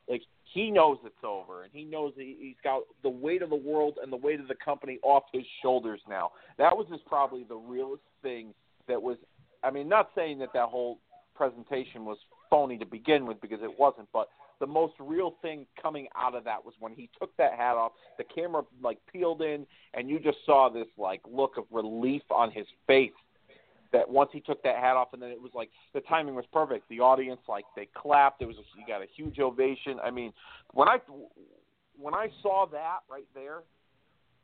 like he knows it's over, and he knows he, he's got the weight of the world and the weight of the company off his shoulders now. That was just probably the realest thing that was. I mean, not saying that that whole presentation was phony to begin with because it wasn't, but the most real thing coming out of that was when he took that hat off, the camera like peeled in, and you just saw this like look of relief on his face. That once he took that hat off, and then it was like the timing was perfect. The audience like they clapped. It was he got a huge ovation. I mean, when I when I saw that right there,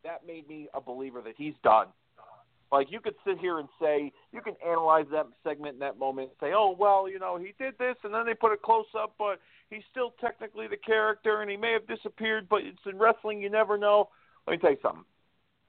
that made me a believer that he's done. Like you could sit here and say you can analyze that segment in that moment and say, oh well, you know he did this, and then they put a close up, but he's still technically the character, and he may have disappeared, but it's in wrestling you never know. Let me tell you something.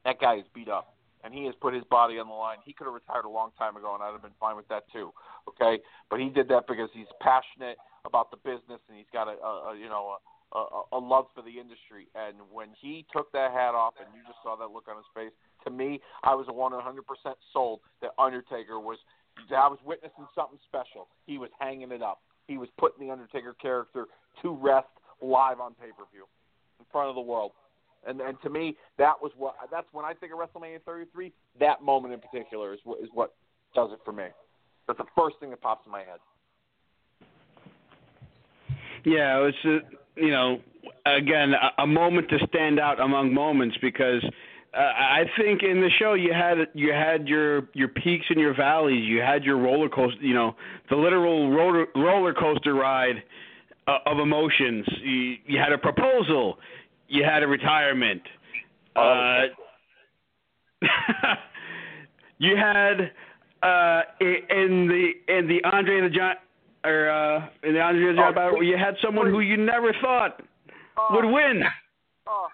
That guy is beat up, and he has put his body on the line. He could have retired a long time ago, and I'd have been fine with that too. Okay, but he did that because he's passionate about the business, and he's got a, a, a you know. A, a, a love for the industry. And when he took that hat off, and you just saw that look on his face, to me, I was 100% sold that Undertaker was. I was witnessing something special. He was hanging it up. He was putting the Undertaker character to rest live on pay per view in front of the world. And and to me, that was what. That's when I think of WrestleMania 33. That moment in particular is what is what does it for me. That's the first thing that pops in my head. Yeah, it was uh, you know again a, a moment to stand out among moments because uh, I think in the show you had you had your your peaks and your valleys. You had your roller coaster, you know, the literal roller roller coaster ride uh, of emotions. You, you had a proposal. You had a retirement. Uh, you had uh, in the in the Andre and the Giant or uh, in the Andre the Giant battle, you had someone who you never thought would win. Oh,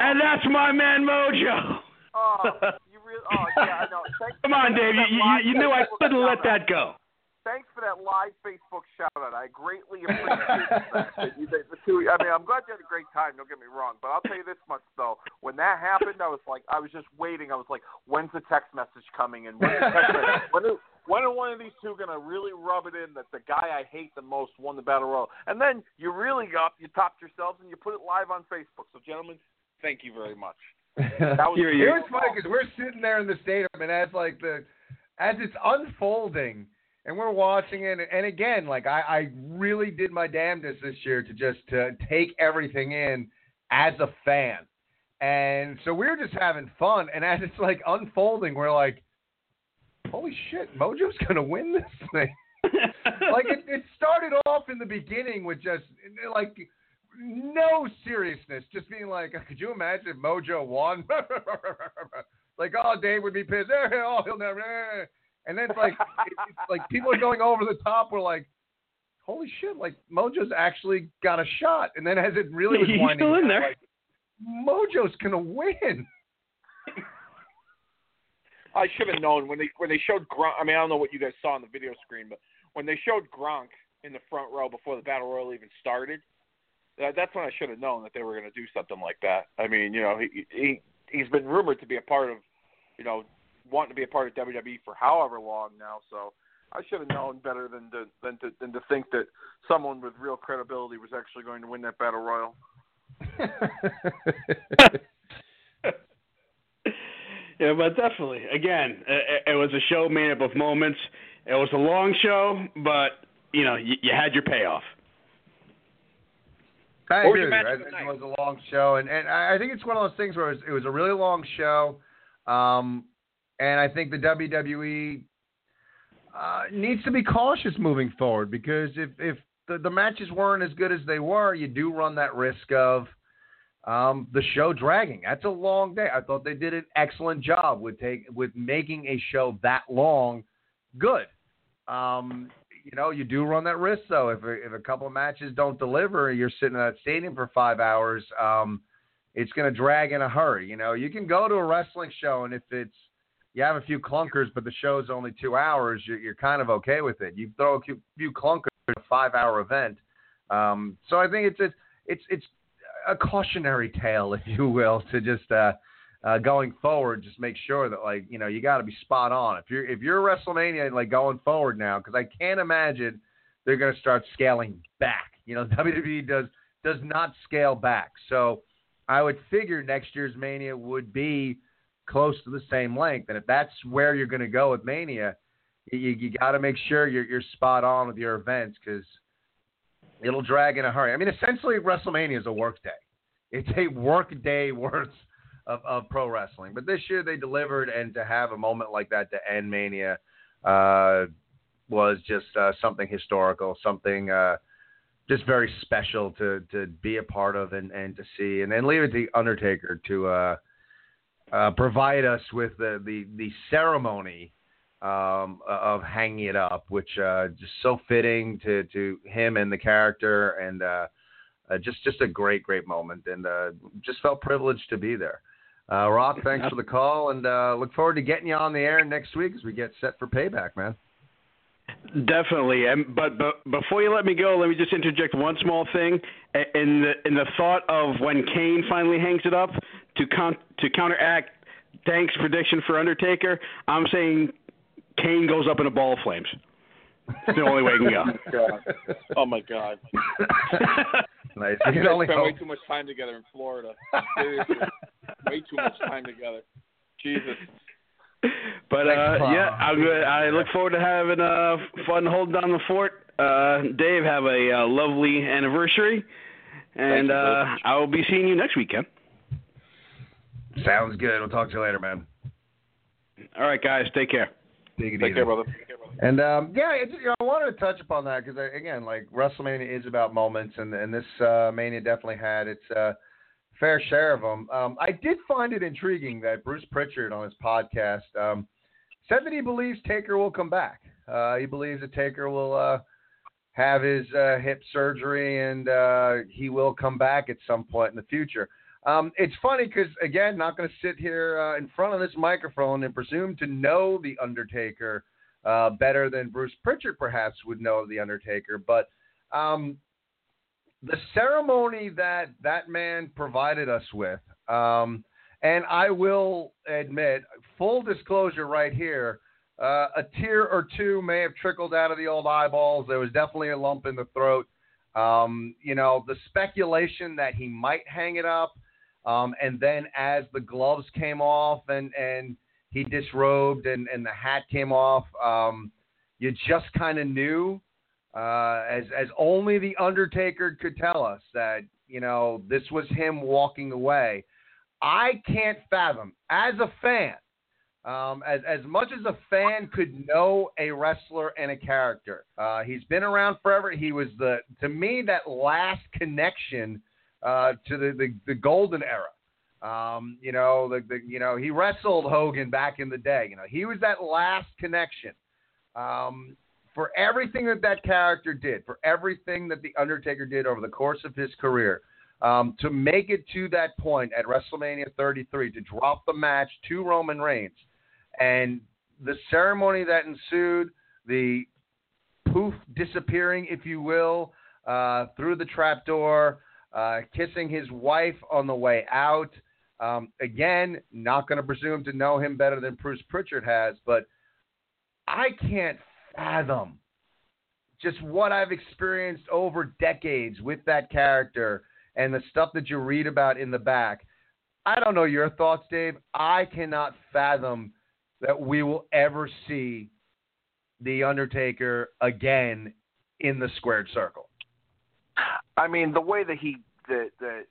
and that's my man Mojo. Oh, you really? Oh, yeah, I know. Come on, Dave. You, you, you knew I couldn't let that go. Thanks for that live Facebook shout out. I greatly appreciate that. You, the, the two, I mean, I'm glad you had a great time. Don't get me wrong, but I'll tell you this much though: when that happened, I was like, I was just waiting. I was like, when's the text message coming? And when's the text message? when, are, when are one of these two gonna really rub it in that the guy I hate the most won the battle royal? And then you really got you topped yourselves and you put it live on Facebook. So, gentlemen, thank you very much. That was, it was funny because we're sitting there in the stadium, and as like the as it's unfolding, and we're watching it, and again, like I, I really did my damnedest this year to just to take everything in as a fan, and so we were just having fun, and as it's like unfolding, we're like, holy shit, Mojo's gonna win this thing. like it, it started off in the beginning with just like no seriousness, just being like, could you imagine if Mojo won? like, oh, Dave would be pissed. Oh, he'll never. Eh, eh, eh. And then it's like, it's like people are going over the top. We're like, holy shit! Like Mojo's actually got a shot. And then as it really was He's winding, still in there. like, Mojo's gonna win. I should have known when they when they showed Gronk. I mean, I don't know what you guys saw on the video screen, but when they showed Gronk in the front row before the battle royal even started, that, that's when I should have known that they were going to do something like that. I mean, you know, he he he's been rumored to be a part of, you know, wanting to be a part of WWE for however long now. So I should have known better than to than to than to think that someone with real credibility was actually going to win that battle royal. Yeah, but definitely. Again, it, it was a show made up of moments. It was a long show, but you know, you, you had your payoff. I agree your with you. I think it was a long show, and and I I think it's one of those things where it was, it was a really long show, um, and I think the WWE uh, needs to be cautious moving forward because if if the, the matches weren't as good as they were, you do run that risk of um, the show dragging. That's a long day. I thought they did an excellent job with take with making a show that long good. Um, you know, you do run that risk though. If a, if a couple of matches don't deliver, and you're sitting in that stadium for five hours. Um, it's going to drag in a hurry. You know, you can go to a wrestling show, and if it's you have a few clunkers, but the show's only two hours, you're, you're kind of okay with it. You throw a few, clunkers in a five-hour event. Um, so I think it's a, it's it's a cautionary tale, if you will, to just uh, uh, going forward, just make sure that like you know you got to be spot on. If you're if you're WrestleMania like going forward now, because I can't imagine they're going to start scaling back. You know, WWE does does not scale back, so I would figure next year's Mania would be close to the same length. And if that's where you're going to go with Mania, you, you got to make sure you're you're spot on with your events because it'll drag in a hurry. I mean, essentially, WrestleMania is a work day. It's a work day worth of, of pro wrestling. But this year they delivered, and to have a moment like that to end Mania uh, was just uh, something historical, something uh, just very special to to be a part of and, and to see. And then leave it to Undertaker to uh, provide us with the the, the ceremony um, of hanging it up, which uh, just so fitting to, to him and the character, and uh, uh, just just a great great moment, and uh, just felt privileged to be there. Rock, thanks for the call, and look forward to getting you on the air next week as we get set for payback, man. Definitely, and but but before you let me go, let me just interject one small thing. In the in the thought of when Kane finally hangs it up to con- to counteract Dank's prediction for Undertaker, I'm saying Kane goes up in a ball of flames. It's the only way it can go. God. Oh my God. nice. We You can only spent way too much time together in Florida. Seriously, way too much time together. Jesus. But uh, yeah, I'm good. I look forward to having uh, fun holding down the fort. Uh, Dave, have a uh, lovely anniversary, and you, uh. I will be seeing you next weekend. Sounds good. We'll talk to you later, man. All right, guys, take care. Take it Take care, brother. And um, yeah, it's, you know, I wanted to touch upon that because again, like WrestleMania is about moments, and and this uh, Mania definitely had its uh, fair share of them. Um, I did find it intriguing that Bruce Pritchard on his podcast um, said that he believes Taker will come back. Uh, he believes that Taker will uh, have his uh, hip surgery, and uh, he will come back at some point in the future. Um, it's funny because again, not going to sit here uh, in front of this microphone and presume to know the Undertaker uh, better than Bruce Pritchard perhaps would know the Undertaker. But um, the ceremony that that man provided us with, um, and I will admit, full disclosure right here, uh, a tear or two may have trickled out of the old eyeballs. There was definitely a lump in the throat. Um, you know, the speculation that he might hang it up, um, and then as the gloves came off and and he disrobed and, and the hat came off, um, you just kind of knew, uh, as as only the Undertaker could tell us that you know this was him walking away. I can't fathom as a fan, um, as as much as a fan could know a wrestler and a character. Uh, he's been around forever. He was the to me that last connection uh, to the, the the golden era. Um, you know, the, the you know he wrestled Hogan back in the day. You know, he was that last connection. Um, for everything that that character did, for everything that the Undertaker did over the course of his career, um, to make it to that point at WrestleMania 33, to drop the match to Roman Reigns, and the ceremony that ensued, the poof disappearing, if you will, uh, through the trapdoor. Uh, kissing his wife on the way out. Um, again, not going to presume to know him better than Bruce Pritchard has, but I can't fathom just what I've experienced over decades with that character and the stuff that you read about in the back. I don't know your thoughts, Dave. I cannot fathom that we will ever see the Undertaker again in the squared circle. I mean, the way that he that that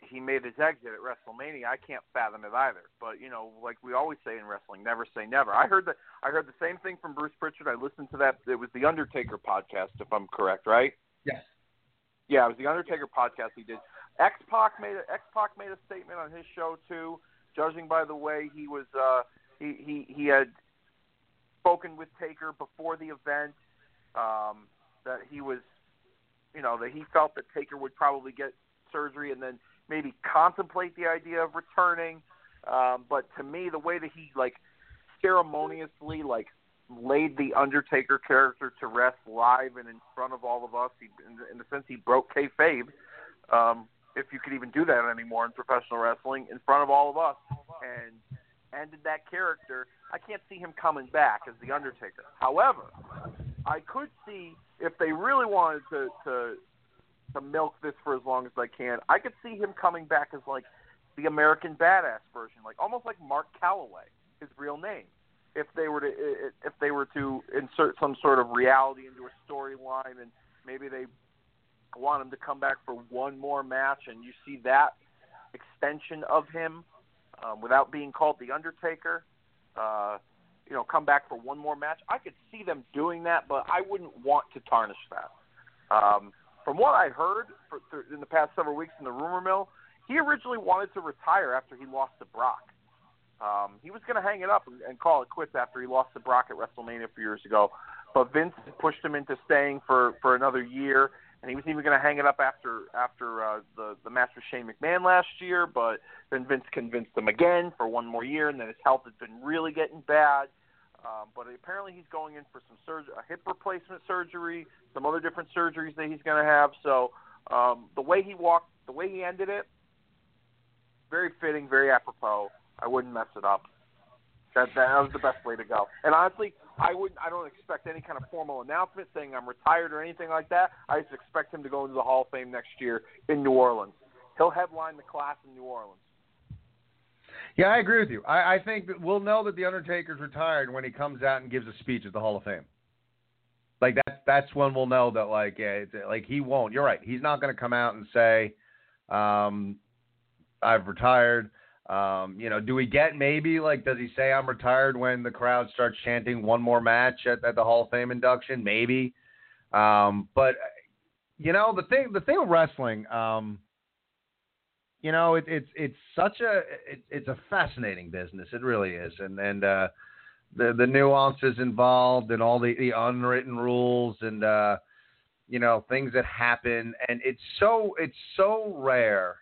he made his exit at WrestleMania, I can't fathom it either. But you know, like we always say in wrestling, never say never. I heard that I heard the same thing from Bruce Pritchard. I listened to that. It was the Undertaker podcast, if I'm correct, right? Yes. Yeah, it was the Undertaker podcast he did. X Pac made a, X Pac made a statement on his show too. Judging by the way he was, uh, he he he had spoken with Taker before the event. Um, that he was, you know, that he felt that Taker would probably get surgery and then maybe contemplate the idea of returning. Um, but to me, the way that he like ceremoniously like laid the Undertaker character to rest live and in front of all of us, he, in, in the sense he broke kayfabe. Um, if you could even do that anymore in professional wrestling, in front of all of us, and ended that character. I can't see him coming back as the Undertaker. However, I could see if they really wanted to to to milk this for as long as they can. I could see him coming back as like the American Badass version, like almost like Mark Calaway, his real name. If they were to if they were to insert some sort of reality into a storyline, and maybe they want him to come back for one more match, and you see that extension of him um, without being called the Undertaker. Uh, you know, come back for one more match. I could see them doing that, but I wouldn't want to tarnish that. Um, from what I heard for, in the past several weeks in the rumor mill, he originally wanted to retire after he lost to Brock. Um, he was going to hang it up and, and call it quits after he lost to Brock at WrestleMania a few years ago, but Vince pushed him into staying for for another year, and he was even going to hang it up after after uh, the the match with Shane McMahon last year. But then Vince convinced him again for one more year, and then his health has been really getting bad. Um, but apparently he's going in for some surgery, a hip replacement surgery, some other different surgeries that he's going to have. So um, the way he walked, the way he ended it, very fitting, very apropos. I wouldn't mess it up. That that was the best way to go. And honestly, I wouldn't. I don't expect any kind of formal announcement saying I'm retired or anything like that. I just expect him to go into the Hall of Fame next year in New Orleans. He'll headline the class in New Orleans. Yeah, I agree with you. I, I think that we'll know that the Undertaker's retired when he comes out and gives a speech at the Hall of Fame. Like that's that's when we'll know that like yeah, like he won't. You're right. He's not going to come out and say, um, "I've retired." Um, you know, do we get maybe like does he say I'm retired when the crowd starts chanting one more match at, at the Hall of Fame induction? Maybe. Um, but you know the thing the thing with wrestling. Um, you know, it, it's it's such a it, it's a fascinating business. It really is, and and uh, the the nuances involved and all the, the unwritten rules and uh, you know things that happen, and it's so it's so rare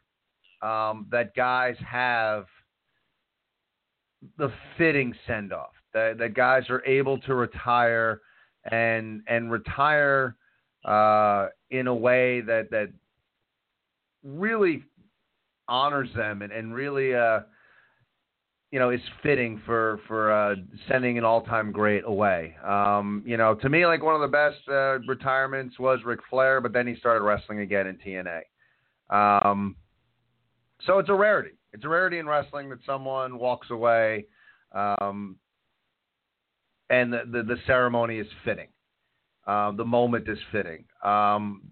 um, that guys have the fitting send off. That that guys are able to retire and and retire uh, in a way that that really honors them and, and really uh you know is fitting for for uh sending an all-time great away. Um you know to me like one of the best uh, retirements was Ric Flair but then he started wrestling again in TNA um so it's a rarity. It's a rarity in wrestling that someone walks away um and the the, the ceremony is fitting. Um, the moment is fitting. Um,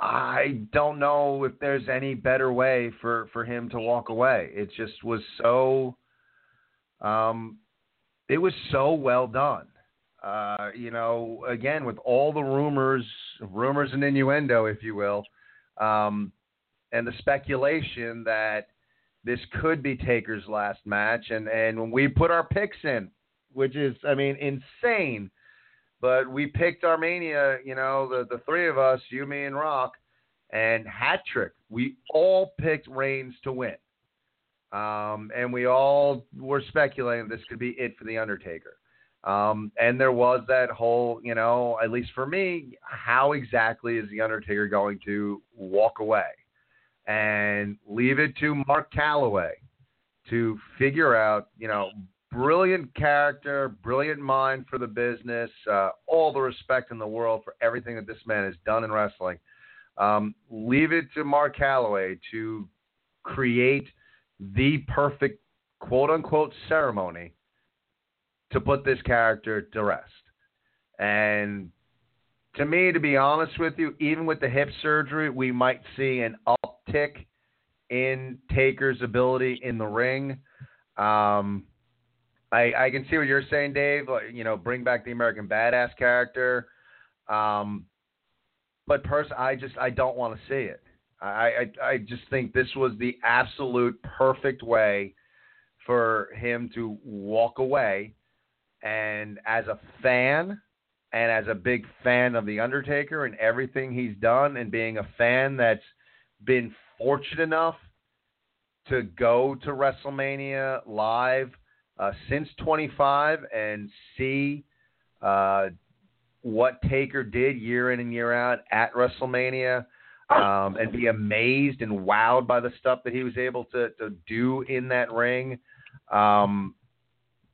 I don't know if there's any better way for, for him to walk away. It just was so, um, it was so well done. Uh, you know, again with all the rumors, rumors and innuendo, if you will, um, and the speculation that this could be Taker's last match, and and when we put our picks in, which is, I mean, insane but we picked Armenia, you know, the, the three of us, you, me, and Rock, and hat trick. We all picked Reigns to win. Um, and we all were speculating this could be it for The Undertaker. Um, and there was that whole, you know, at least for me, how exactly is The Undertaker going to walk away? and leave it to Mark Calaway to figure out, you know, brilliant character, brilliant mind for the business, uh, all the respect in the world for everything that this man has done in wrestling. Um, leave it to Mark Calaway to create the perfect quote unquote ceremony to put this character to rest. And to me, to be honest with you, even with the hip surgery, we might see an uptick in Taker's ability in the ring. Um, I, I can see what you're saying, Dave. You know, bring back the American Badass character. Um, but person, I just I don't want to see it. I, I I just think this was the absolute perfect way for him to walk away. And as a fan, and as a big fan of the Undertaker and everything he's done, and being a fan that's been fortunate enough to go to WrestleMania live uh, since 25 and see uh, what Taker did year in and year out at WrestleMania. Um, and be amazed and wowed by the stuff that he was able to, to do in that ring. Um,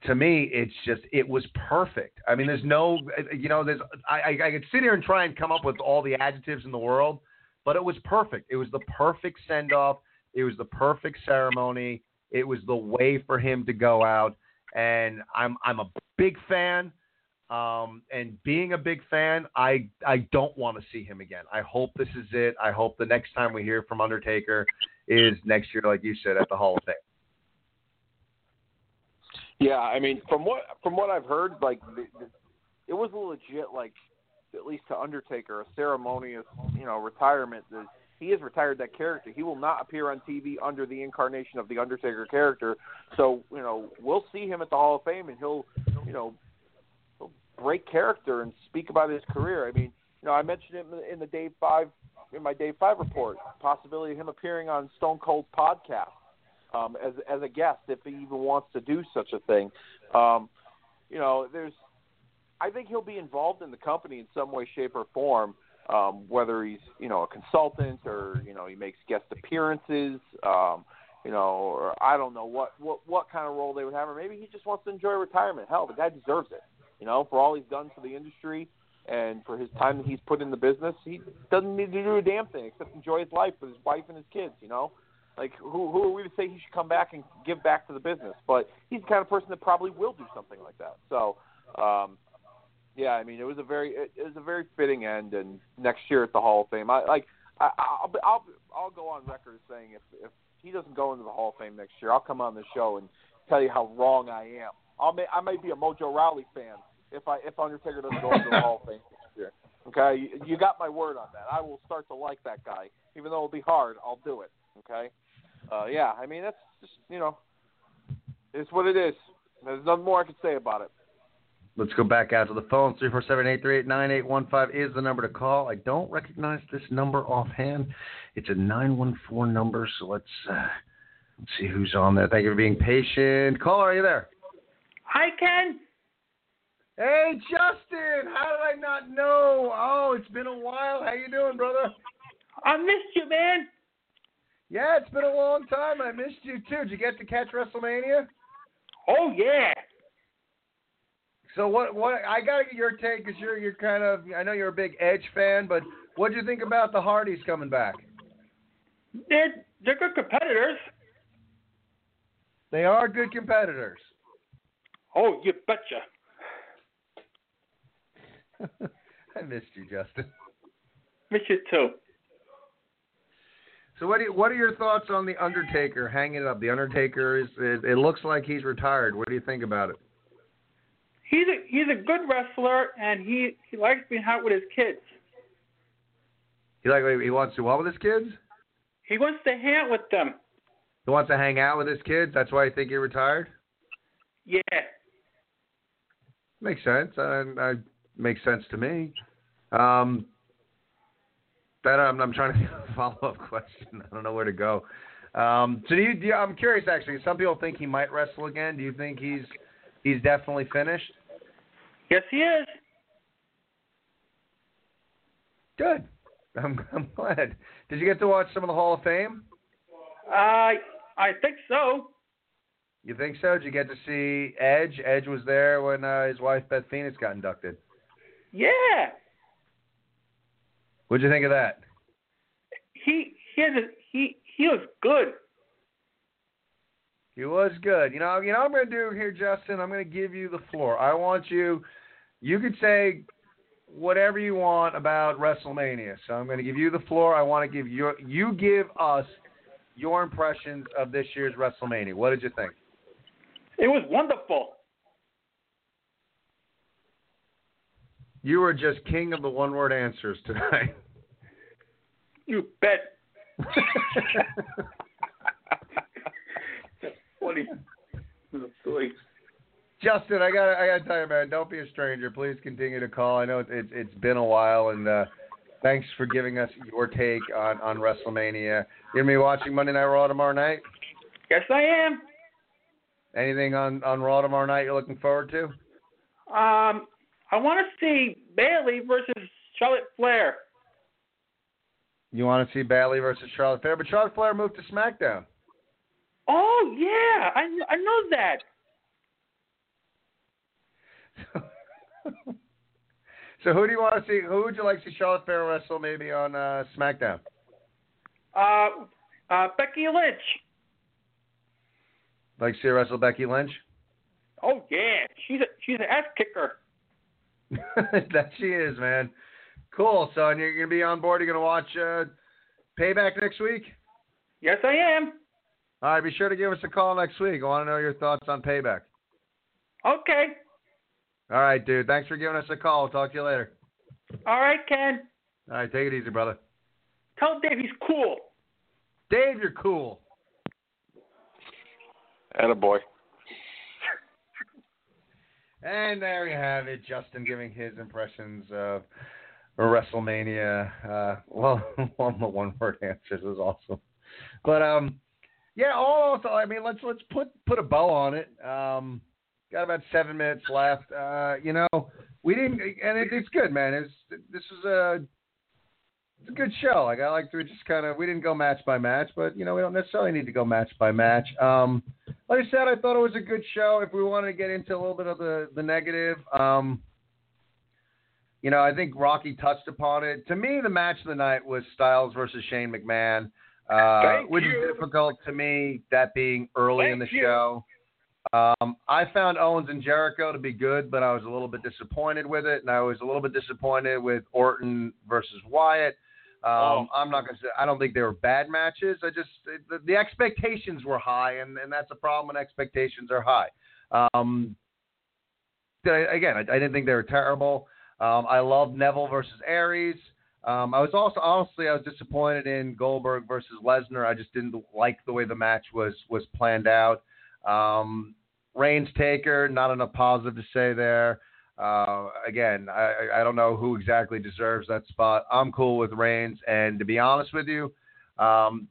to me, it's just it was perfect. I mean, there's no, you know, there's I, I could sit here and try and come up with all the adjectives in the world, but it was perfect. It was the perfect send off. It was the perfect ceremony. It was the way for him to go out, and I'm I'm a big fan. Um, and being a big fan, I I don't want to see him again. I hope this is it. I hope the next time we hear from Undertaker is next year, like you said, at the Hall of Fame. Yeah, I mean, from what from what I've heard, like it was a legit, like at least to Undertaker, a ceremonious, you know, retirement. The, he has retired that character. He will not appear on TV under the incarnation of the Undertaker character. So, you know, we'll see him at the Hall of Fame, and he'll, you know, he'll break character and speak about his career. I mean, you know, I mentioned it in the Dave Five in my Dave Five report, possibility of him appearing on Stone Cold's podcast um, as as a guest if he even wants to do such a thing. Um, you know, there's I think he'll be involved in the company in some way, shape, or form um, whether he's you know a consultant or you know he makes guest appearances, um, you know, or I don't know what what what kind of role they would have, or maybe he just wants to enjoy retirement. Hell, the guy deserves it, you know, for all he's done for the industry and for his time that he's put in the business. He doesn't need to do a damn thing except enjoy his life with his wife and his kids, you know. Like who who are we to say he should come back and give back to the business? But he's the kind of person that probably will do something like that. So um, yeah, I mean, it was a very it, it was a very fitting end, and next year at the Hall of Fame, I like I, I'll I'll I'll go on record saying if if he doesn't go into the Hall of Fame next year, I'll come on the show and tell you how wrong I am. I'll may, I might be a Mojo Rawley fan if I if Undertaker doesn't go into the Hall of Fame next year. Okay, you, you got my word on that. I will start to like that guy, even though it'll be hard. I'll do it. Okay. Uh, yeah, I mean that's just you know, it's what it is. There's nothing more I can say about it. Let's go back out to the phone. 347-838-9815 is the number to call. I don't recognize this number offhand. It's a 914 number, so let's, uh, let's see who's on there. Thank you for being patient. Caller, are you there? Hi, Ken. Hey, Justin. How did I not know? Oh, it's been a while. How you doing, brother? I missed you, man. Yeah, it's been a long time. I missed you, too. Did you get to catch WrestleMania? Oh, yeah. So what? What? I gotta get your take because you're you're kind of. I know you're a big Edge fan, but what do you think about the Hardys coming back? They're they're good competitors. They are good competitors. Oh, you betcha. I missed you, Justin. Miss you too. So what? Do you, what are your thoughts on the Undertaker hanging up? The Undertaker is. It, it looks like he's retired. What do you think about it? He's a he's a good wrestler, and he he likes being out with his kids. He like he wants to what with his kids? He wants to hang out with them. He wants to hang out with his kids. That's why I think he retired. Yeah. Makes sense. I, I makes sense to me. Um, that I'm, I'm trying to think of a follow up question. I don't know where to go. Um, so do you, do you, I'm curious actually. Some people think he might wrestle again. Do you think he's he's definitely finished? Yes, he is. Good. I'm, I'm glad. Did you get to watch some of the Hall of Fame? I I think so. You think so? Did you get to see Edge? Edge was there when uh, his wife Beth Phoenix got inducted. Yeah. What'd you think of that? He he has a, he he was good. He was good. You know, you know I'm going to do here, Justin. I'm going to give you the floor. I want you. You could say whatever you want about WrestleMania. So I'm going to give you the floor. I want to give you you give us your impressions of this year's WrestleMania. What did you think? It was wonderful. You were just king of the one-word answers tonight. You bet. Justin, I got I got to tell you, man, don't be a stranger. Please continue to call. I know it's it's, it's been a while, and uh, thanks for giving us your take on on WrestleMania. You're gonna be watching Monday Night Raw tomorrow night. Yes, I am. Anything on on Raw tomorrow night you're looking forward to? Um, I want to see Bayley versus Charlotte Flair. You want to see Bayley versus Charlotte Flair, but Charlotte Flair moved to SmackDown. Oh yeah, I I know that. so who do you want to see? Who would you like to see Charlotte Flair wrestle maybe on uh, SmackDown? Uh, uh, Becky Lynch. Like to see her wrestle Becky Lynch? Oh yeah, she's a she's an ass kicker. that she is, man. Cool. So, and you're gonna be on board. You're gonna watch uh, Payback next week. Yes, I am. All right. Be sure to give us a call next week. I want to know your thoughts on Payback. Okay. All right, dude. Thanks for giving us a call. We'll talk to you later. All right, Ken. All right. Take it easy, brother. Tell Dave he's cool. Dave, you're cool. And a boy. And there you have it. Justin giving his impressions of WrestleMania. Uh, well, one the one word answers is awesome. But um, yeah. Also, I mean, let's let's put put a bow on it. Um, got about seven minutes left. Uh, you know, we didn't, and it, it's good, man. It's this is a it's a good show. Like I like to just kind of we didn't go match by match, but you know we don't necessarily need to go match by match. Um, like I said, I thought it was a good show. If we wanted to get into a little bit of the the negative, um, you know, I think Rocky touched upon it. To me, the match of the night was Styles versus Shane McMahon, uh, Thank which you. is difficult to me. That being early in the you. show. Um, I found Owens and Jericho to be good, but I was a little bit disappointed with it, and I was a little bit disappointed with Orton versus Wyatt. Um, Oh. I'm not gonna say I don't think they were bad matches. I just the, the expectations were high, and, and that's a problem when expectations are high. Um, I- again, I, I didn't think they were terrible. Um, I love Neville versus Aries. Um, I was also honestly I was disappointed in Goldberg versus Lesnar. I just didn't like the way the match was was planned out. Um, Reigns Taker, not enough positive to say there. Uh, again, I, I don't know who exactly deserves that spot. I'm cool with Reigns, and to be honest with you, um,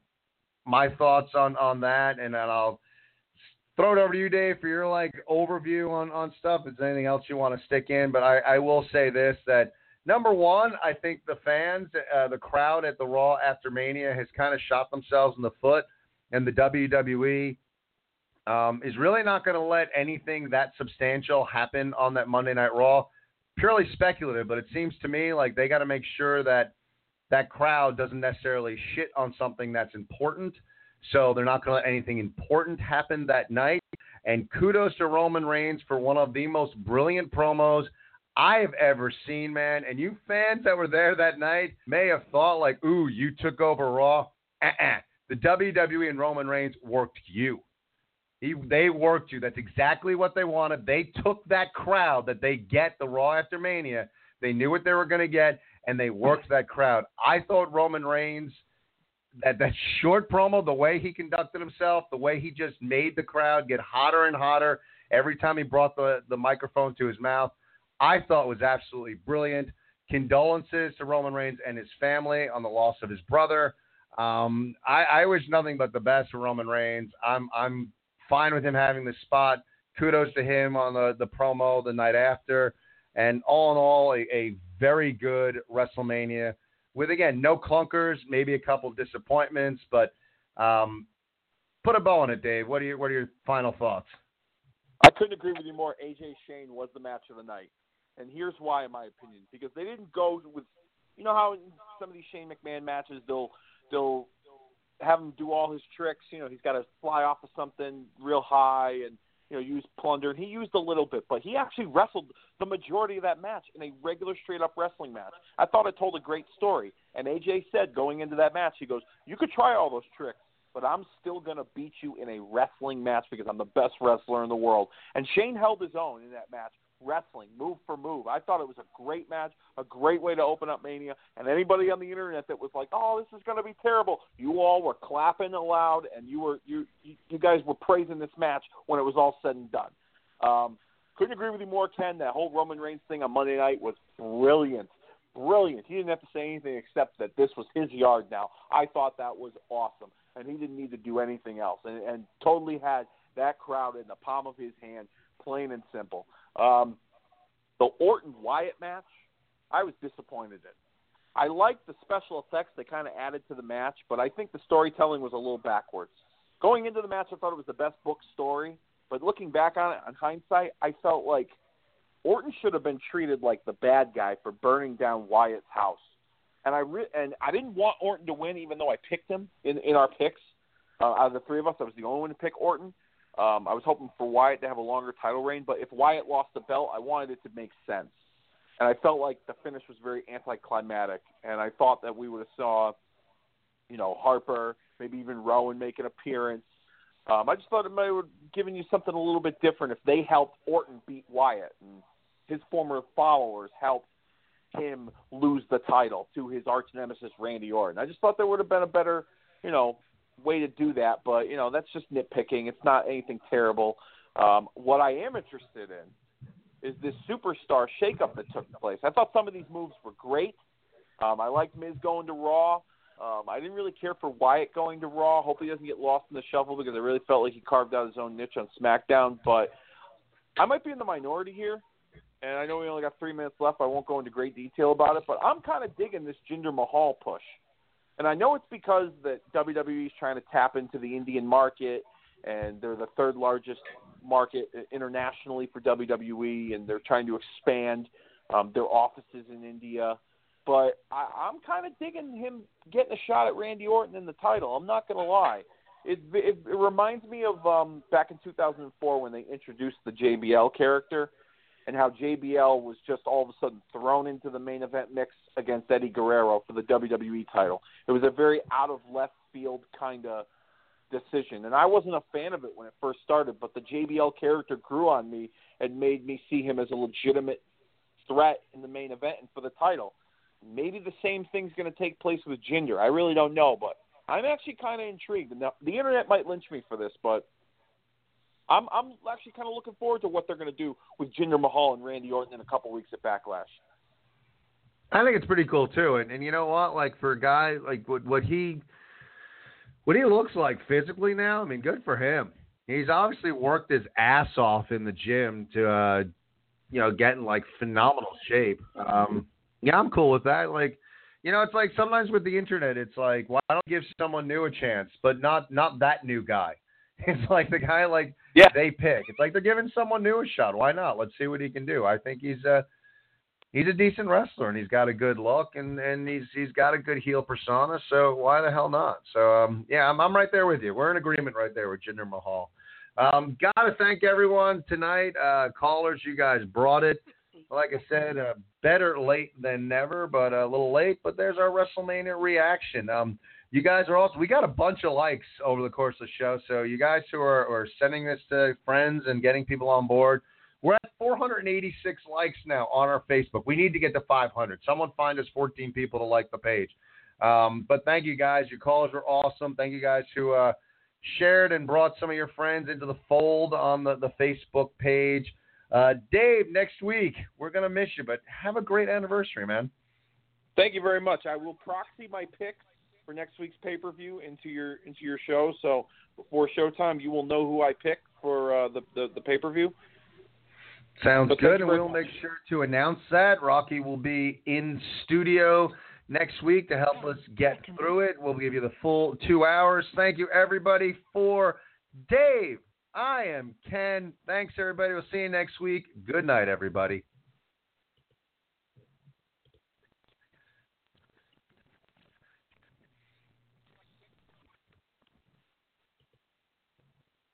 my thoughts on on that, and then I'll throw it over to you, Dave, for your like overview on on stuff. Is there anything else you want to stick in? But I, I will say this that number one, I think the fans, uh, the crowd at the Raw after Mania has kind of shot themselves in the foot, and the WWE um, is really not going to let anything that substantial happen on that Monday Night Raw. Purely speculative, but it seems to me like they got to make sure that that crowd doesn't necessarily shit on something that's important. So they're not going to let anything important happen that night. And kudos to Roman Reigns for one of the most brilliant promos I have ever seen, man. And you fans that were there that night may have thought like, "Ooh, you took over Raw." Uh-uh. The WWE and Roman Reigns worked you. He, they worked you. That's exactly what they wanted. They took that crowd that they get the Raw after Mania. They knew what they were going to get, and they worked that crowd. I thought Roman Reigns, that that short promo, the way he conducted himself, the way he just made the crowd get hotter and hotter every time he brought the the microphone to his mouth, I thought was absolutely brilliant. Condolences to Roman Reigns and his family on the loss of his brother. Um, I, I wish nothing but the best for Roman Reigns. I'm I'm fine with him having the spot. Kudos to him on the, the promo the night after. And all in all, a, a very good WrestleMania. with again no clunkers, maybe a couple disappointments, but um, put a bow on it, Dave. What are your what are your final thoughts? I couldn't agree with you more. AJ Shane was the match of the night, and here's why, in my opinion, because they didn't go with, you know how in some of these Shane McMahon matches they'll they'll have him do all his tricks. You know, he's got to fly off of something real high and you know use plunder, and he used a little bit, but he actually wrestled the majority of that match in a regular straight up wrestling match. I thought it told a great story, and AJ said going into that match, he goes, "You could try all those tricks." but I'm still going to beat you in a wrestling match because I'm the best wrestler in the world. And Shane held his own in that match, wrestling, move for move. I thought it was a great match, a great way to open up Mania. And anybody on the internet that was like, "Oh, this is going to be terrible," you all were clapping aloud, and you were you you guys were praising this match when it was all said and done. Um, couldn't agree with you more, Ken. That whole Roman Reigns thing on Monday night was brilliant brilliant. He didn't have to say anything except that this was his yard now. I thought that was awesome and he didn't need to do anything else, and, and totally had that crowd in the palm of his hand, plain and simple. Um, the Orton Wyatt match, I was disappointed in. I liked the special effects they kind of added to the match, but I think the storytelling was a little backwards. Going into the match, I thought it was the best book story, but looking back on it, on hindsight, I felt like Orton should have been treated like the bad guy for burning down Wyatt's house and I re- and I didn't want Orton to win, even though I picked him in in our picks. Uh, out of the three of us, I was the only one to pick Orton. Um, I was hoping for Wyatt to have a longer title reign, but if Wyatt lost the belt, I wanted it to make sense. And I felt like the finish was very anticlimactic, and I thought that we would have saw, you know, Harper, maybe even Rowan make an appearance. Um, I just thought it might have given you something a little bit different if they helped Orton beat Wyatt and his former followers helped him lose the title to his arch nemesis Randy Orton. I just thought there would have been a better, you know, way to do that. But you know, that's just nitpicking. It's not anything terrible. Um, what I am interested in is this superstar shakeup that took place. I thought some of these moves were great. Um, I liked Miz going to Raw. Um, I didn't really care for Wyatt going to Raw. Hope he doesn't get lost in the shuffle because I really felt like he carved out his own niche on SmackDown. But I might be in the minority here and I know we only got three minutes left. I won't go into great detail about it, but I'm kind of digging this Jinder Mahal push. And I know it's because that WWE is trying to tap into the Indian market, and they're the third largest market internationally for WWE, and they're trying to expand um, their offices in India. But I, I'm kind of digging him getting a shot at Randy Orton in the title. I'm not going to lie. It, it, it reminds me of um, back in 2004 when they introduced the JBL character and how JBL was just all of a sudden thrown into the main event mix against Eddie Guerrero for the WWE title. It was a very out of left field kind of decision, and I wasn't a fan of it when it first started. But the JBL character grew on me and made me see him as a legitimate threat in the main event and for the title. Maybe the same thing's going to take place with Jinder. I really don't know, but I'm actually kind of intrigued. Now, the internet might lynch me for this, but I'm I'm actually kind of looking forward to what they're going to do with Jinder Mahal and Randy Orton in a couple weeks at Backlash. I think it's pretty cool too, and and you know what? Like for a guy like what what he what he looks like physically now, I mean, good for him. He's obviously worked his ass off in the gym to uh you know get in like phenomenal shape. Um yeah, I'm cool with that. Like you know, it's like sometimes with the internet, it's like, why don't give someone new a chance, but not not that new guy. It's like the guy like yeah. they pick. It's like they're giving someone new a shot. Why not? Let's see what he can do. I think he's a he's a decent wrestler and he's got a good look and and he's he's got a good heel persona. So why the hell not? So um, yeah, I'm I'm right there with you. We're in agreement right there with Jinder Mahal. Um, gotta thank everyone tonight. Uh, callers, you guys brought it. Like I said, uh, better late than never, but a little late. But there's our WrestleMania reaction. Um, you guys are also we got a bunch of likes over the course of the show. So you guys who are, are sending this to friends and getting people on board, we're at 486 likes now on our Facebook. We need to get to 500. Someone find us 14 people to like the page. Um, but thank you guys. Your calls were awesome. Thank you guys who uh, shared and brought some of your friends into the fold on the, the Facebook page. Uh, Dave, next week we're gonna miss you, but have a great anniversary, man. Thank you very much. I will proxy my picks for next week's pay per view into your into your show. So before showtime, you will know who I pick for uh, the the, the pay per view. Sounds but good, and we'll make sure to announce that. Rocky will be in studio next week to help us get through it. We'll give you the full two hours. Thank you, everybody, for Dave. I am Ken. Thanks, everybody. We'll see you next week. Good night, everybody.